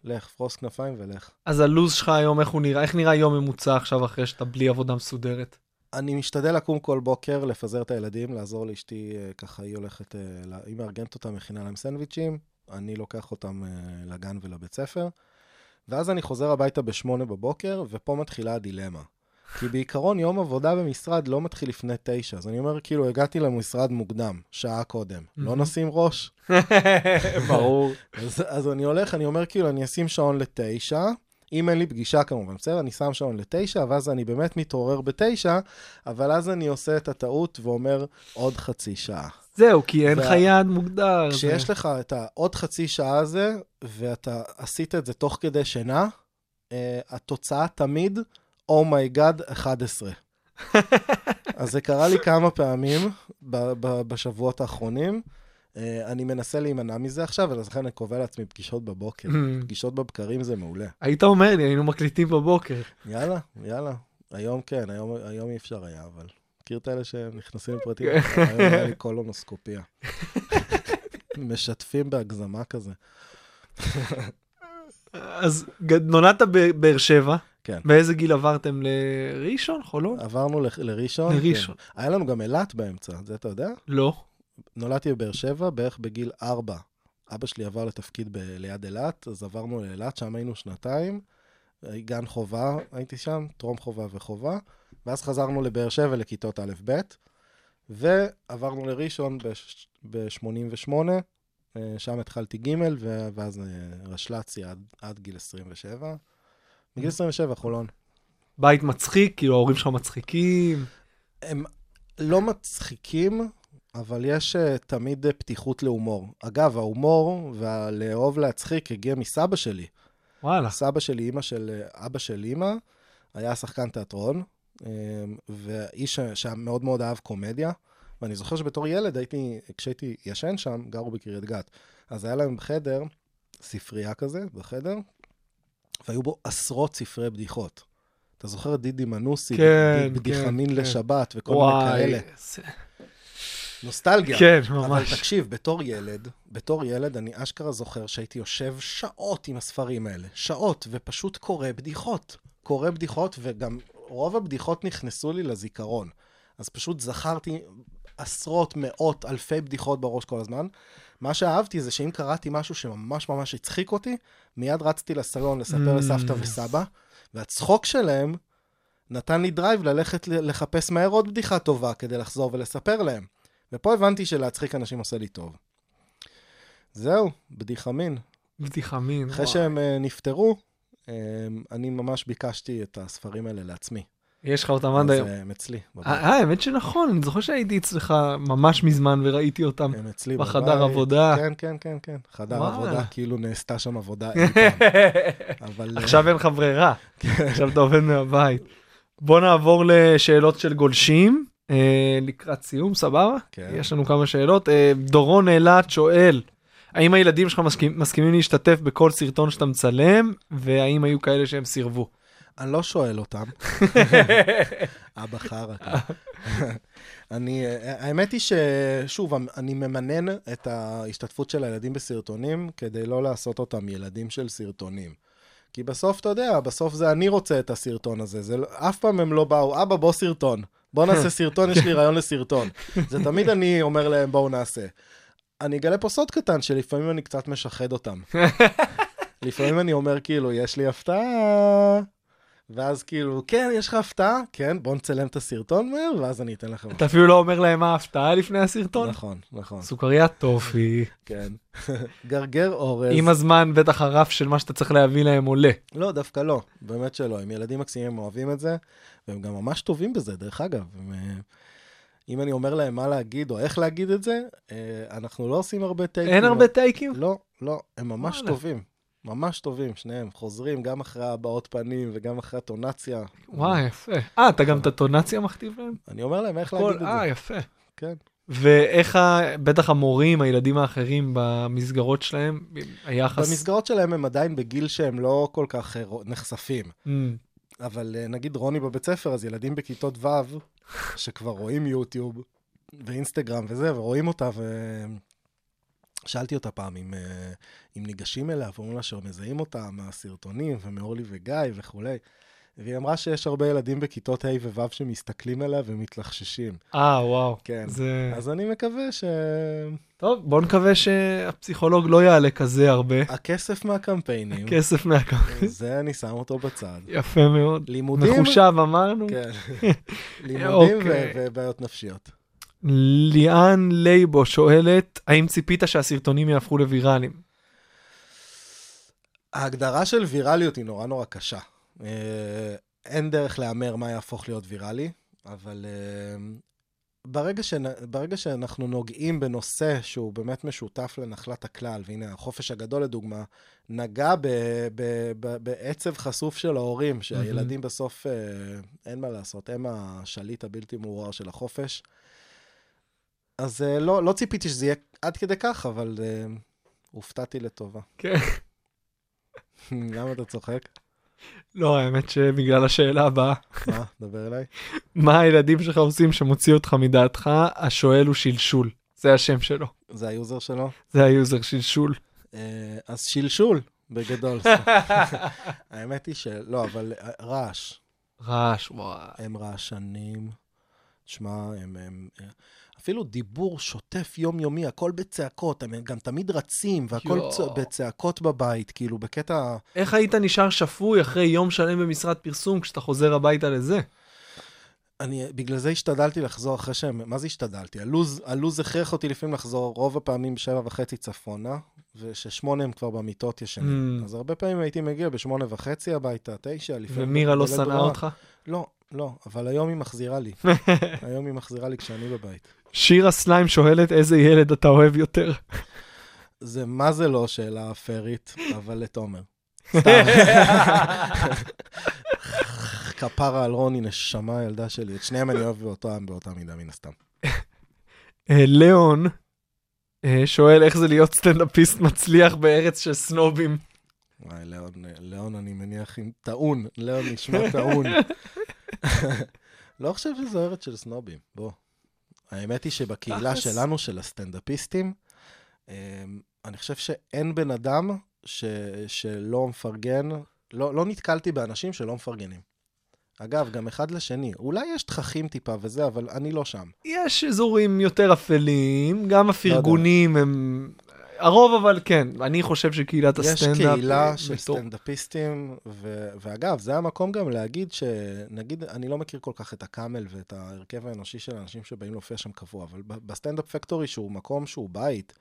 [SPEAKER 5] לך, פרוס כנפיים ולך.
[SPEAKER 4] אז הלו"ז שלך היום, איך הוא נראה? איך נראה יום ממוצע עכשיו אחרי שאתה בלי עבודה מסודרת?
[SPEAKER 5] אני משתדל לקום כל בוקר, לפזר את הילדים, לעזור לאשתי, אה, ככה היא הולכת, אה, היא מארגנת אותם, מכינה להם סנדוויצ'ים, אני לוקח אותם אה, לגן ולבית ספר, ואז אני חוזר הביתה בשמונה בבוקר, ופה מתחילה הדילמה. כי בעיקרון יום עבודה במשרד לא מתחיל לפני תשע, אז אני אומר, כאילו, הגעתי למשרד מוקדם, שעה קודם. לא נשים ראש?
[SPEAKER 4] ברור.
[SPEAKER 5] אז, אז אני הולך, אני אומר, כאילו, אני אשים שעון לתשע, אם אין לי פגישה כמובן, בסדר? אני שם שעון לתשע, ואז אני באמת מתעורר בתשע, אבל אז אני עושה את הטעות ואומר, עוד חצי שעה.
[SPEAKER 4] זהו, כי אין לך יעד מוגדר. זה-
[SPEAKER 5] כשיש לך את העוד חצי שעה הזה, ואתה עשית את זה תוך כדי שינה, אה, התוצאה תמיד, oh my god, 11. אז זה קרה לי כמה פעמים ב- ב- בשבועות האחרונים. Uh, אני מנסה להימנע מזה עכשיו, ולכן אני קובע לעצמי פגישות בבוקר. פגישות בבקרים זה מעולה.
[SPEAKER 4] היית אומר לי, היינו מקליטים בבוקר.
[SPEAKER 5] יאללה, יאללה. היום כן, היום, היום אי אפשר היה, אבל... מכיר את אלה שנכנסים לפרטים?
[SPEAKER 4] כן.
[SPEAKER 5] היום היה לי קולונוסקופיה. משתפים בהגזמה כזה.
[SPEAKER 4] אז נולדת בבאר שבע.
[SPEAKER 5] כן.
[SPEAKER 4] באיזה גיל עברתם לראשון, חולון?
[SPEAKER 5] עברנו ל- לראשון.
[SPEAKER 4] לראשון.
[SPEAKER 5] כן. היה לנו גם אילת באמצע, זה אתה יודע?
[SPEAKER 4] לא.
[SPEAKER 5] נולדתי בבאר שבע בערך בגיל ארבע. אבא שלי עבר לתפקיד ב- ליד אילת, אז עברנו לאילת, שם היינו שנתיים. גן חובה הייתי שם, טרום חובה וחובה. ואז חזרנו לבאר שבע לכיתות א'-ב', ועברנו לראשון ב-88, שם התחלתי ג', ו- ואז אה, רשל"צי עד, עד גיל 27. מגיל 27, חולון.
[SPEAKER 4] בית מצחיק, כאילו ההורים שלך מצחיקים.
[SPEAKER 5] הם לא מצחיקים, אבל יש uh, תמיד uh, פתיחות להומור. אגב, ההומור והלאהוב להצחיק הגיע מסבא שלי.
[SPEAKER 4] וואלה.
[SPEAKER 5] סבא שלי, אימא של אה, אבא של אימא, היה שחקן תיאטרון, um, ואיש שמאוד מאוד אהב קומדיה. ואני זוכר שבתור ילד הייתי, כשהייתי ישן שם, גרו בקריית גת. אז היה להם בחדר, ספרייה כזה, בחדר, והיו בו עשרות ספרי בדיחות. אתה זוכר את דידי מנוסי,
[SPEAKER 4] כן,
[SPEAKER 5] בדיחמין
[SPEAKER 4] כן, כן.
[SPEAKER 5] לשבת וכל מיני. כאלה. נוסטלגיה.
[SPEAKER 4] כן,
[SPEAKER 5] אבל
[SPEAKER 4] ממש.
[SPEAKER 5] תקשיב, בתור ילד, בתור ילד, אני אשכרה זוכר שהייתי יושב שעות עם הספרים האלה. שעות, ופשוט קורא בדיחות. קורא בדיחות, וגם רוב הבדיחות נכנסו לי לזיכרון. אז פשוט זכרתי עשרות, מאות, אלפי בדיחות בראש כל הזמן. מה שאהבתי זה שאם קראתי משהו שממש ממש הצחיק אותי, מיד רצתי לסלון לספר
[SPEAKER 4] ממ.
[SPEAKER 5] לסבתא וסבא, והצחוק שלהם נתן לי drive ללכת לחפש מהר עוד בדיחה טובה כדי לחזור ולספר להם. ופה הבנתי שלהצחיק אנשים עושה לי טוב. זהו, בדיחה מין.
[SPEAKER 4] בדיחה מין.
[SPEAKER 5] אחרי
[SPEAKER 4] וואי.
[SPEAKER 5] שהם אה, נפטרו, אה, אני ממש ביקשתי את הספרים האלה לעצמי.
[SPEAKER 4] יש לך אותם עד היום.
[SPEAKER 5] אה, הם אצלי, בבית.
[SPEAKER 4] אה, האמת שנכון, אני זוכר שהייתי אצלך ממש מזמן וראיתי אותם.
[SPEAKER 5] הם אצלי
[SPEAKER 4] בחדר
[SPEAKER 5] בבית.
[SPEAKER 4] עבודה.
[SPEAKER 5] כן, כן, כן, כן. חדר
[SPEAKER 4] וואלה.
[SPEAKER 5] עבודה, כאילו נעשתה שם עבודה אי פעם. אבל... אה,
[SPEAKER 4] עכשיו אין לך ברירה, עכשיו אתה עובד מהבית. בוא נעבור לשאלות של גולשים, אה, לקראת סיום, סבבה?
[SPEAKER 5] כן.
[SPEAKER 4] יש לנו כמה שאלות. אה, דורון אילת שואל, האם הילדים שלך מסכים, מסכימים להשתתף בכל סרטון שאתה מצלם, והאם היו כאלה שהם סירבו?
[SPEAKER 5] אני לא שואל אותם. אבא חרא. אני, אה, האמת היא ששוב, אני ממנן את ההשתתפות של הילדים בסרטונים כדי לא לעשות אותם ילדים של סרטונים. כי בסוף, אתה יודע, בסוף זה אני רוצה את הסרטון הזה. זה, לא- אף פעם הם לא באו, אבא, בוא סרטון. בוא נעשה סרטון, יש לי רעיון לסרטון. זה תמיד אני אומר להם, בואו נעשה. אני אגלה פה סוד קטן, שלפעמים אני קצת משחד אותם. לפעמים אני אומר כאילו, יש לי הפתעה, ואז כאילו, כן, יש לך הפתעה? כן, בוא נצלם את הסרטון מהר, ואז אני אתן לכם.
[SPEAKER 4] אתה אפילו לא אומר להם מה ההפתעה לפני הסרטון?
[SPEAKER 5] נכון, נכון,
[SPEAKER 4] סוכריית טופי.
[SPEAKER 5] כן. גרגר אורז.
[SPEAKER 4] עם הזמן בטח הרף של מה שאתה צריך להביא להם עולה.
[SPEAKER 5] לא, דווקא לא, באמת שלא. הם ילדים מקסימים, הם אוהבים את זה, והם גם ממש טובים בזה, דרך אגב. הם, אה, אם אני אומר להם מה להגיד או איך להגיד את זה, אה, אנחנו לא עושים הרבה טייקים.
[SPEAKER 4] אין הרבה טייקים?
[SPEAKER 5] לא, לא, הם ממש
[SPEAKER 4] וואלה.
[SPEAKER 5] טובים. ממש טובים, שניהם. חוזרים גם אחרי הבעות פנים וגם אחרי הטונציה.
[SPEAKER 4] וואי, יפה. אה, אתה גם את הטונציה מכתיב להם?
[SPEAKER 5] אני אומר להם איך
[SPEAKER 4] כל-
[SPEAKER 5] להגיד את
[SPEAKER 4] אה,
[SPEAKER 5] זה.
[SPEAKER 4] יפה.
[SPEAKER 5] כן.
[SPEAKER 4] ואיך, בטח המורים, הילדים האחרים במסגרות שלהם, היחס...
[SPEAKER 5] במסגרות שלהם הם עדיין בגיל שהם לא כל כך אה, נחשפים.
[SPEAKER 4] Mm,
[SPEAKER 5] אבל אה, נגיד רוני בבית ספר, אז ילדים בכיתות ו', שכבר רואים יוטיוב ואינסטגרם וזה, ורואים אותה, ושאלתי אותה פעם אם, אה, אם ניגשים אליה, ואומרים לה שמזהים אותה מהסרטונים, ומאורלי וגיא וכולי. והיא אמרה שיש הרבה ילדים בכיתות ה' וו' שמסתכלים עליה ומתלחששים.
[SPEAKER 4] אה, וואו.
[SPEAKER 5] כן.
[SPEAKER 4] זה...
[SPEAKER 5] אז אני מקווה ש...
[SPEAKER 4] טוב, בוא נקווה שהפסיכולוג לא יעלה כזה הרבה.
[SPEAKER 5] הכסף מהקמפיינים,
[SPEAKER 4] כסף מהקמפיין.
[SPEAKER 5] זה אני שם אותו בצד.
[SPEAKER 4] יפה מאוד.
[SPEAKER 5] לימודים,
[SPEAKER 4] מחושב אמרנו.
[SPEAKER 5] כן. לימודים
[SPEAKER 4] אוקיי.
[SPEAKER 5] ובעיות נפשיות.
[SPEAKER 4] ליאן לייבו שואלת, האם ציפית שהסרטונים יהפכו לוויראליים?
[SPEAKER 5] ההגדרה של ויראליות היא נורא נורא קשה. אה, אין דרך להמר מה יהפוך להיות ויראלי, אבל אה, ברגע, שנ... ברגע שאנחנו נוגעים בנושא שהוא באמת משותף לנחלת הכלל, והנה החופש הגדול לדוגמה, נגע ב... ב... ב... בעצב חשוף של ההורים, שהילדים בסוף, אה, אין מה לעשות, הם השליט הבלתי מעורער של החופש. אז אה, לא, לא ציפיתי שזה יהיה עד כדי כך, אבל אה, הופתעתי לטובה.
[SPEAKER 4] כן.
[SPEAKER 5] למה אתה צוחק?
[SPEAKER 4] לא, האמת שבגלל השאלה הבאה,
[SPEAKER 5] מה? דבר אליי.
[SPEAKER 4] מה הילדים שלך עושים שמוציא אותך מדעתך? השואל הוא שלשול. זה השם שלו.
[SPEAKER 5] זה היוזר שלו?
[SPEAKER 4] זה היוזר שלשול.
[SPEAKER 5] אה, אז שלשול, בגדול. האמת היא שלא, אבל אה, רעש.
[SPEAKER 4] רעש, וואי.
[SPEAKER 5] הם רעשנים. תשמע, הם, הם... אפילו דיבור שוטף יומיומי, הכל בצעקות, הם גם תמיד רצים, והכל. צ... בצעקות בבית, כאילו, בקטע...
[SPEAKER 4] איך היית נשאר שפוי אחרי יום שלם במשרד פרסום כשאתה חוזר הביתה לזה?
[SPEAKER 5] אני, בגלל זה השתדלתי לחזור אחרי שהם, מה זה השתדלתי? הלוז, הלוז הכריח אותי לפעמים לחזור רוב הפעמים בשבע וחצי צפונה, וששמונה הם כבר במיטות ישנים.
[SPEAKER 4] Mm.
[SPEAKER 5] אז הרבה פעמים הייתי מגיע בשמונה וחצי הביתה, תשע, לפעמים...
[SPEAKER 4] ומירה לא שנאה. אותך?
[SPEAKER 5] לא, לא, אבל היום היא מחזירה לי. היום היא מחזירה לי כשאני בבית.
[SPEAKER 4] שירה סליים שואלת איזה ילד אתה אוהב יותר.
[SPEAKER 5] זה מה זה לא שאלה פיירית, אבל לתומר. סתם. כפרה על רוני, נשמה הילדה שלי. את שניהם אני אוהב באותה, באותה מידה, מן הסתם.
[SPEAKER 4] אה, ליאון אה, שואל איך זה להיות סטנדאפיסט מצליח בארץ של סנובים.
[SPEAKER 5] וואי, ליאון, ליאון, אני מניח עם טעון. ליאון נשמע טעון. לא חושב שזו ארץ של סנובים, בוא. האמת היא שבקהילה. שלנו, של הסטנדאפיסטים, אמ, אני חושב שאין בן אדם ש, שלא מפרגן, לא, לא נתקלתי באנשים שלא מפרגנים. אגב, גם אחד לשני. אולי יש תככים טיפה וזה, אבל אני לא שם.
[SPEAKER 4] יש אזורים יותר אפלים, גם הפרגונים הם... הרוב אבל כן, אני חושב שקהילת
[SPEAKER 5] יש
[SPEAKER 4] הסטנדאפ...
[SPEAKER 5] קהילה
[SPEAKER 4] אה,
[SPEAKER 5] של
[SPEAKER 4] מטור-
[SPEAKER 5] סטנדאפיסטים, ו- ואגב, זה המקום גם להגיד שנגיד, אני לא מכיר כל כך את ה Camel ואת ההרכב האנושי של האנשים שבאים להופיע שם קבוע, אבל ב Standup Factory, שהוא מקום שהוא בית,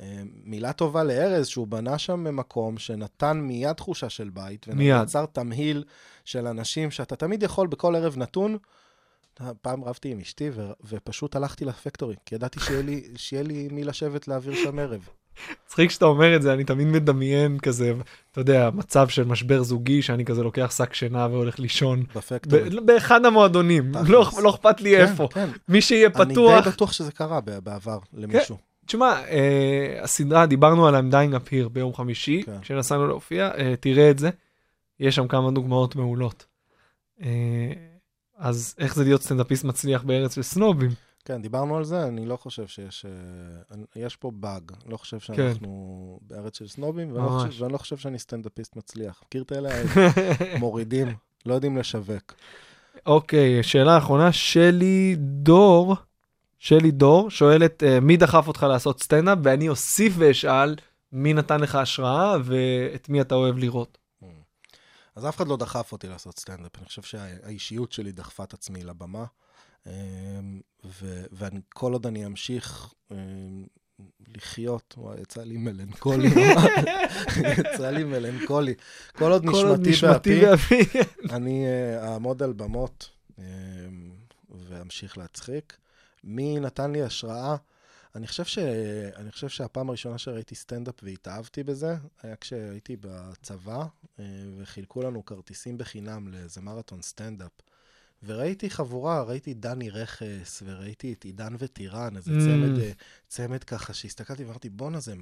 [SPEAKER 5] אה, מילה טובה לארז, שהוא בנה שם מקום שנתן מיד תחושה של בית. ויצר תמהיל של אנשים שאתה תמיד יכול בכל ערב נתון. פעם רבתי עם אשתי ו- ופשוט הלכתי לפקטורי, כי ידעתי שיהיה לי, שיהיה לי מי לשבת להעביר שם ערב.
[SPEAKER 4] מצחיק שאתה אומר את זה, אני תמיד מדמיין כזה, אתה יודע, מצב של משבר זוגי, שאני כזה לוקח שק שינה והולך לישון.
[SPEAKER 5] בפקטורי.
[SPEAKER 4] באחד המועדונים. לא לא אכפת לי איפה.
[SPEAKER 5] כן,
[SPEAKER 4] מי שיהיה
[SPEAKER 5] אני
[SPEAKER 4] פתוח,
[SPEAKER 5] די בטוח שזה קרה בעבר למישהו.
[SPEAKER 4] תשמע, אה, הסדרה, דיברנו על I'm Dying Up Here ביום חמישי,
[SPEAKER 5] כן.
[SPEAKER 4] כשנסענו להופיע, אה, תראה את זה, יש שם כמה דוגמאות מעולות. אה, אז איך זה להיות סטנדאפיסט מצליח בארץ של סנובים?
[SPEAKER 5] כן, דיברנו על זה, אני לא חושב שיש... אה, יש פה באג. לא חושב שאנחנו בארץ של סנובים, ואני לא. חושב- ואני לא חושב שאני סטנדאפיסט מצליח. מכיר את אלה? מורידים, לא יודעים לשווק.
[SPEAKER 4] אוקיי, שאלה אחרונה, שלי דור, שלי דור, שואלת, אה, מי דחף אותך לעשות סטנדאפ? ואני אוסיף ואשאל, מי נתן לך השראה ואת מי אתה אוהב לראות.
[SPEAKER 5] אז אף אחד לא דחף אותי לעשות סטנדאפ, אני חושב שהאישיות שלי דחפה את עצמי לבמה, וכל עוד אני אמשיך אמ, לחיות, וואי, יצא לי מלנכולי, יצא לי מלנכולי. כל עוד נשמתי באפי,
[SPEAKER 4] באפי.
[SPEAKER 5] אני אה, אעמוד על במות אמ, ואמשיך להצחיק. מי נתן לי השראה? אני חושב, ש... אני חושב שהפעם הראשונה שראיתי סטנדאפ והתאהבתי בזה, היה כשהייתי בצבא, אה, וחילקו לנו כרטיסים בחינם לאיזה מרתון סטנדאפ. וראיתי חבורה, ראיתי דני רכס, וראיתי את עידן וטירן, איזה
[SPEAKER 4] ממ.
[SPEAKER 5] צמד, אה, צמד ככה, שהסתכלתי ואמרתי, בואנה, זה,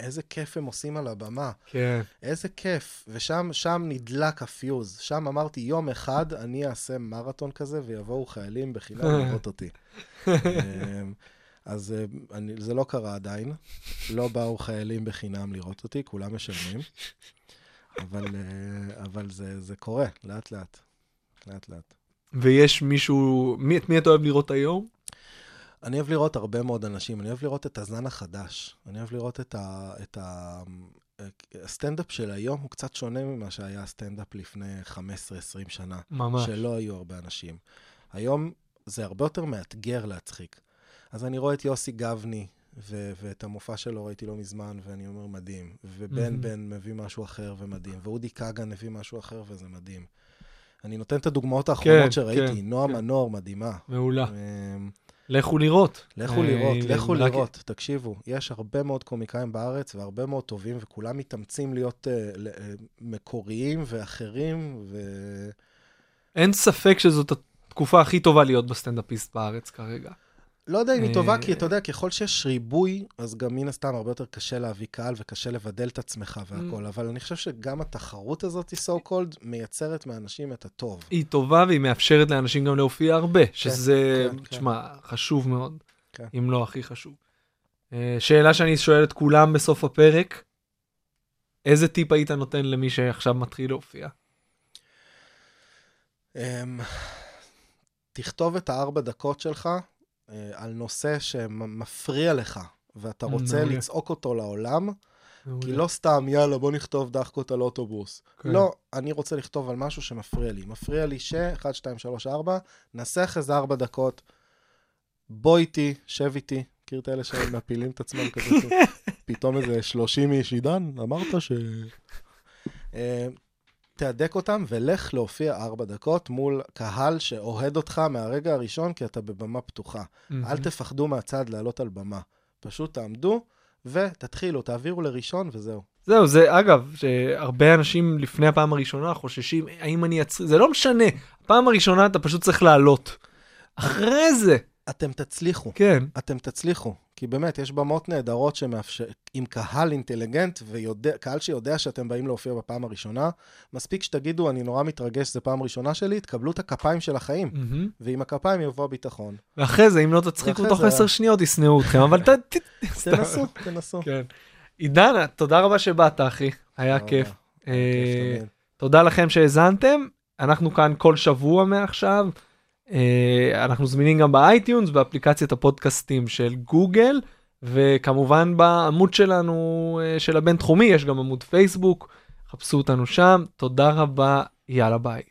[SPEAKER 5] איזה כיף הם עושים על הבמה.
[SPEAKER 4] כן.
[SPEAKER 5] איזה כיף. ושם שם נדלק הפיוז. שם אמרתי, יום אחד אני אעשה מרתון כזה, ויבואו חיילים בחינם לראות אותי. אמ, אז אה, אני, זה לא קרה עדיין. לא באו חיילים בחינם לראות אותי, כולם משלמים. אבל, אה, אבל זה, זה קורה, לאט-לאט. לאט-לאט.
[SPEAKER 4] ויש מישהו, מי, את מי אתה אוהב לראות היום?
[SPEAKER 5] אני אוהב לראות הרבה מאוד אנשים, אני אוהב לראות את הזן החדש. אני אוהב לראות את ה... את ה... הסטנדאפ של היום הוא קצת שונה ממה שהיה הסטנדאפ לפני 15-20 שנה.
[SPEAKER 4] ממש.
[SPEAKER 5] שלא היו הרבה אנשים. היום זה הרבה יותר מאתגר להצחיק. אז אני רואה את יוסי גבני, ו- ואת המופע שלו ראיתי לא מזמן, ואני אומר, מדהים. ובן
[SPEAKER 4] מהמם.
[SPEAKER 5] בן מביא משהו אחר ומדהים, ואודי כגן הביא משהו אחר וזה מדהים. אני נותן את הדוגמאות האחרונות
[SPEAKER 4] כן,
[SPEAKER 5] שראיתי.
[SPEAKER 4] כן,
[SPEAKER 5] נועה
[SPEAKER 4] כן.
[SPEAKER 5] מנור, מדהימה.
[SPEAKER 4] מעולה.
[SPEAKER 5] אמ,
[SPEAKER 4] לכו לראות.
[SPEAKER 5] לכו
[SPEAKER 4] אה,
[SPEAKER 5] לראות, לכו
[SPEAKER 4] רק-
[SPEAKER 5] לראות, תקשיבו, יש הרבה מאוד קומיקאים בארץ והרבה מאוד טובים, וכולם מתאמצים להיות uh, מקוריים ואחרים, ו...
[SPEAKER 4] אין ספק שזאת התקופה הכי טובה להיות בסטנדאפיסט בארץ כרגע.
[SPEAKER 5] לא יודע אם היא טובה,
[SPEAKER 4] אה,
[SPEAKER 5] כי אתה יודע, ככל שיש ריבוי, אז גם מן הסתם הרבה יותר קשה להביא קהל וקשה לבדל את עצמך
[SPEAKER 4] Mm.
[SPEAKER 5] והכל, אבל אני חושב שגם התחרות הזאת, so called, מייצרת מאנשים את הטוב.
[SPEAKER 4] היא טובה והיא מאפשרת לאנשים גם להופיע הרבה, שזה,
[SPEAKER 5] כן, כן.
[SPEAKER 4] תשמע, חשוב מאוד,
[SPEAKER 5] כן.
[SPEAKER 4] אם לא הכי חשוב. אה, שאלה שאני שואל את כולם בסוף הפרק, איזה טיפ היית נותן למי שעכשיו מתחיל להופיע?
[SPEAKER 5] אמ, תכתוב את הארבע דקות שלך על נושא שמפריע לך, ואתה רוצה. לצעוק אותו לעולם, כי. לא סתם, יאללה, בוא נכתוב דחקות על אוטובוס.
[SPEAKER 4] כן.
[SPEAKER 5] לא, אני רוצה לכתוב על משהו שמפריע לי. מפריע לי ש... 1, 2, 3, 4, נסח איזה 4 דקות, בוא איתי, שב איתי. מכיר את אלה שמפילים את עצמם כזה, פתאום איזה 30 איש, עידן, אמרת ש... תהדק אותם ולך להופיע 4 דקות מול קהל שאוהד אותך מהרגע הראשון, כי אתה בבמה פתוחה.
[SPEAKER 4] מהמם.
[SPEAKER 5] אל תפחדו מהצד לעלות על במה. פשוט תעמדו ותתחילו, תעבירו לראשון וזהו.
[SPEAKER 4] זהו, זה אגב, שהרבה אנשים לפני הפעם הראשונה חוששים, האם אני אצ... זה לא משנה, הפעם הראשונה אתה פשוט צריך לעלות. אחרי זה,
[SPEAKER 5] אתם תצליחו,
[SPEAKER 4] כן,
[SPEAKER 5] אתם תצליחו. כי באמת, יש במות נהדרות שמאפשר... עם קהל אינטליגנט וקהל שיודע שאתם באים להופיע בפעם הראשונה, מספיק שתגידו, אני נורא מתרגש, זו פעם ראשונה שלי, תקבלו את הכפיים של החיים.
[SPEAKER 4] מהמם.
[SPEAKER 5] ועם הכפיים יבוא הביטחון.
[SPEAKER 4] ואחרי זה, אם לא תצחיקו תוך
[SPEAKER 5] זה-
[SPEAKER 4] עשר שניות, ישנאו אתכם, אבל ת...
[SPEAKER 5] תנסו, תנסו.
[SPEAKER 4] כן. עידן, תודה רבה שבאת, אחי, היה כיף. אה. תודה לכם שהאזנתם, אנחנו כאן כל שבוע מעכשיו. אה, אנחנו זמינים גם ב iTunes, באפליקציית הפודקאסטים של גוגל, וכמובן בעמוד שלנו, אה, של הבינתחומי, יש גם עמוד פייסבוק, חפשו אותנו שם. תודה רבה, יאללה ביי.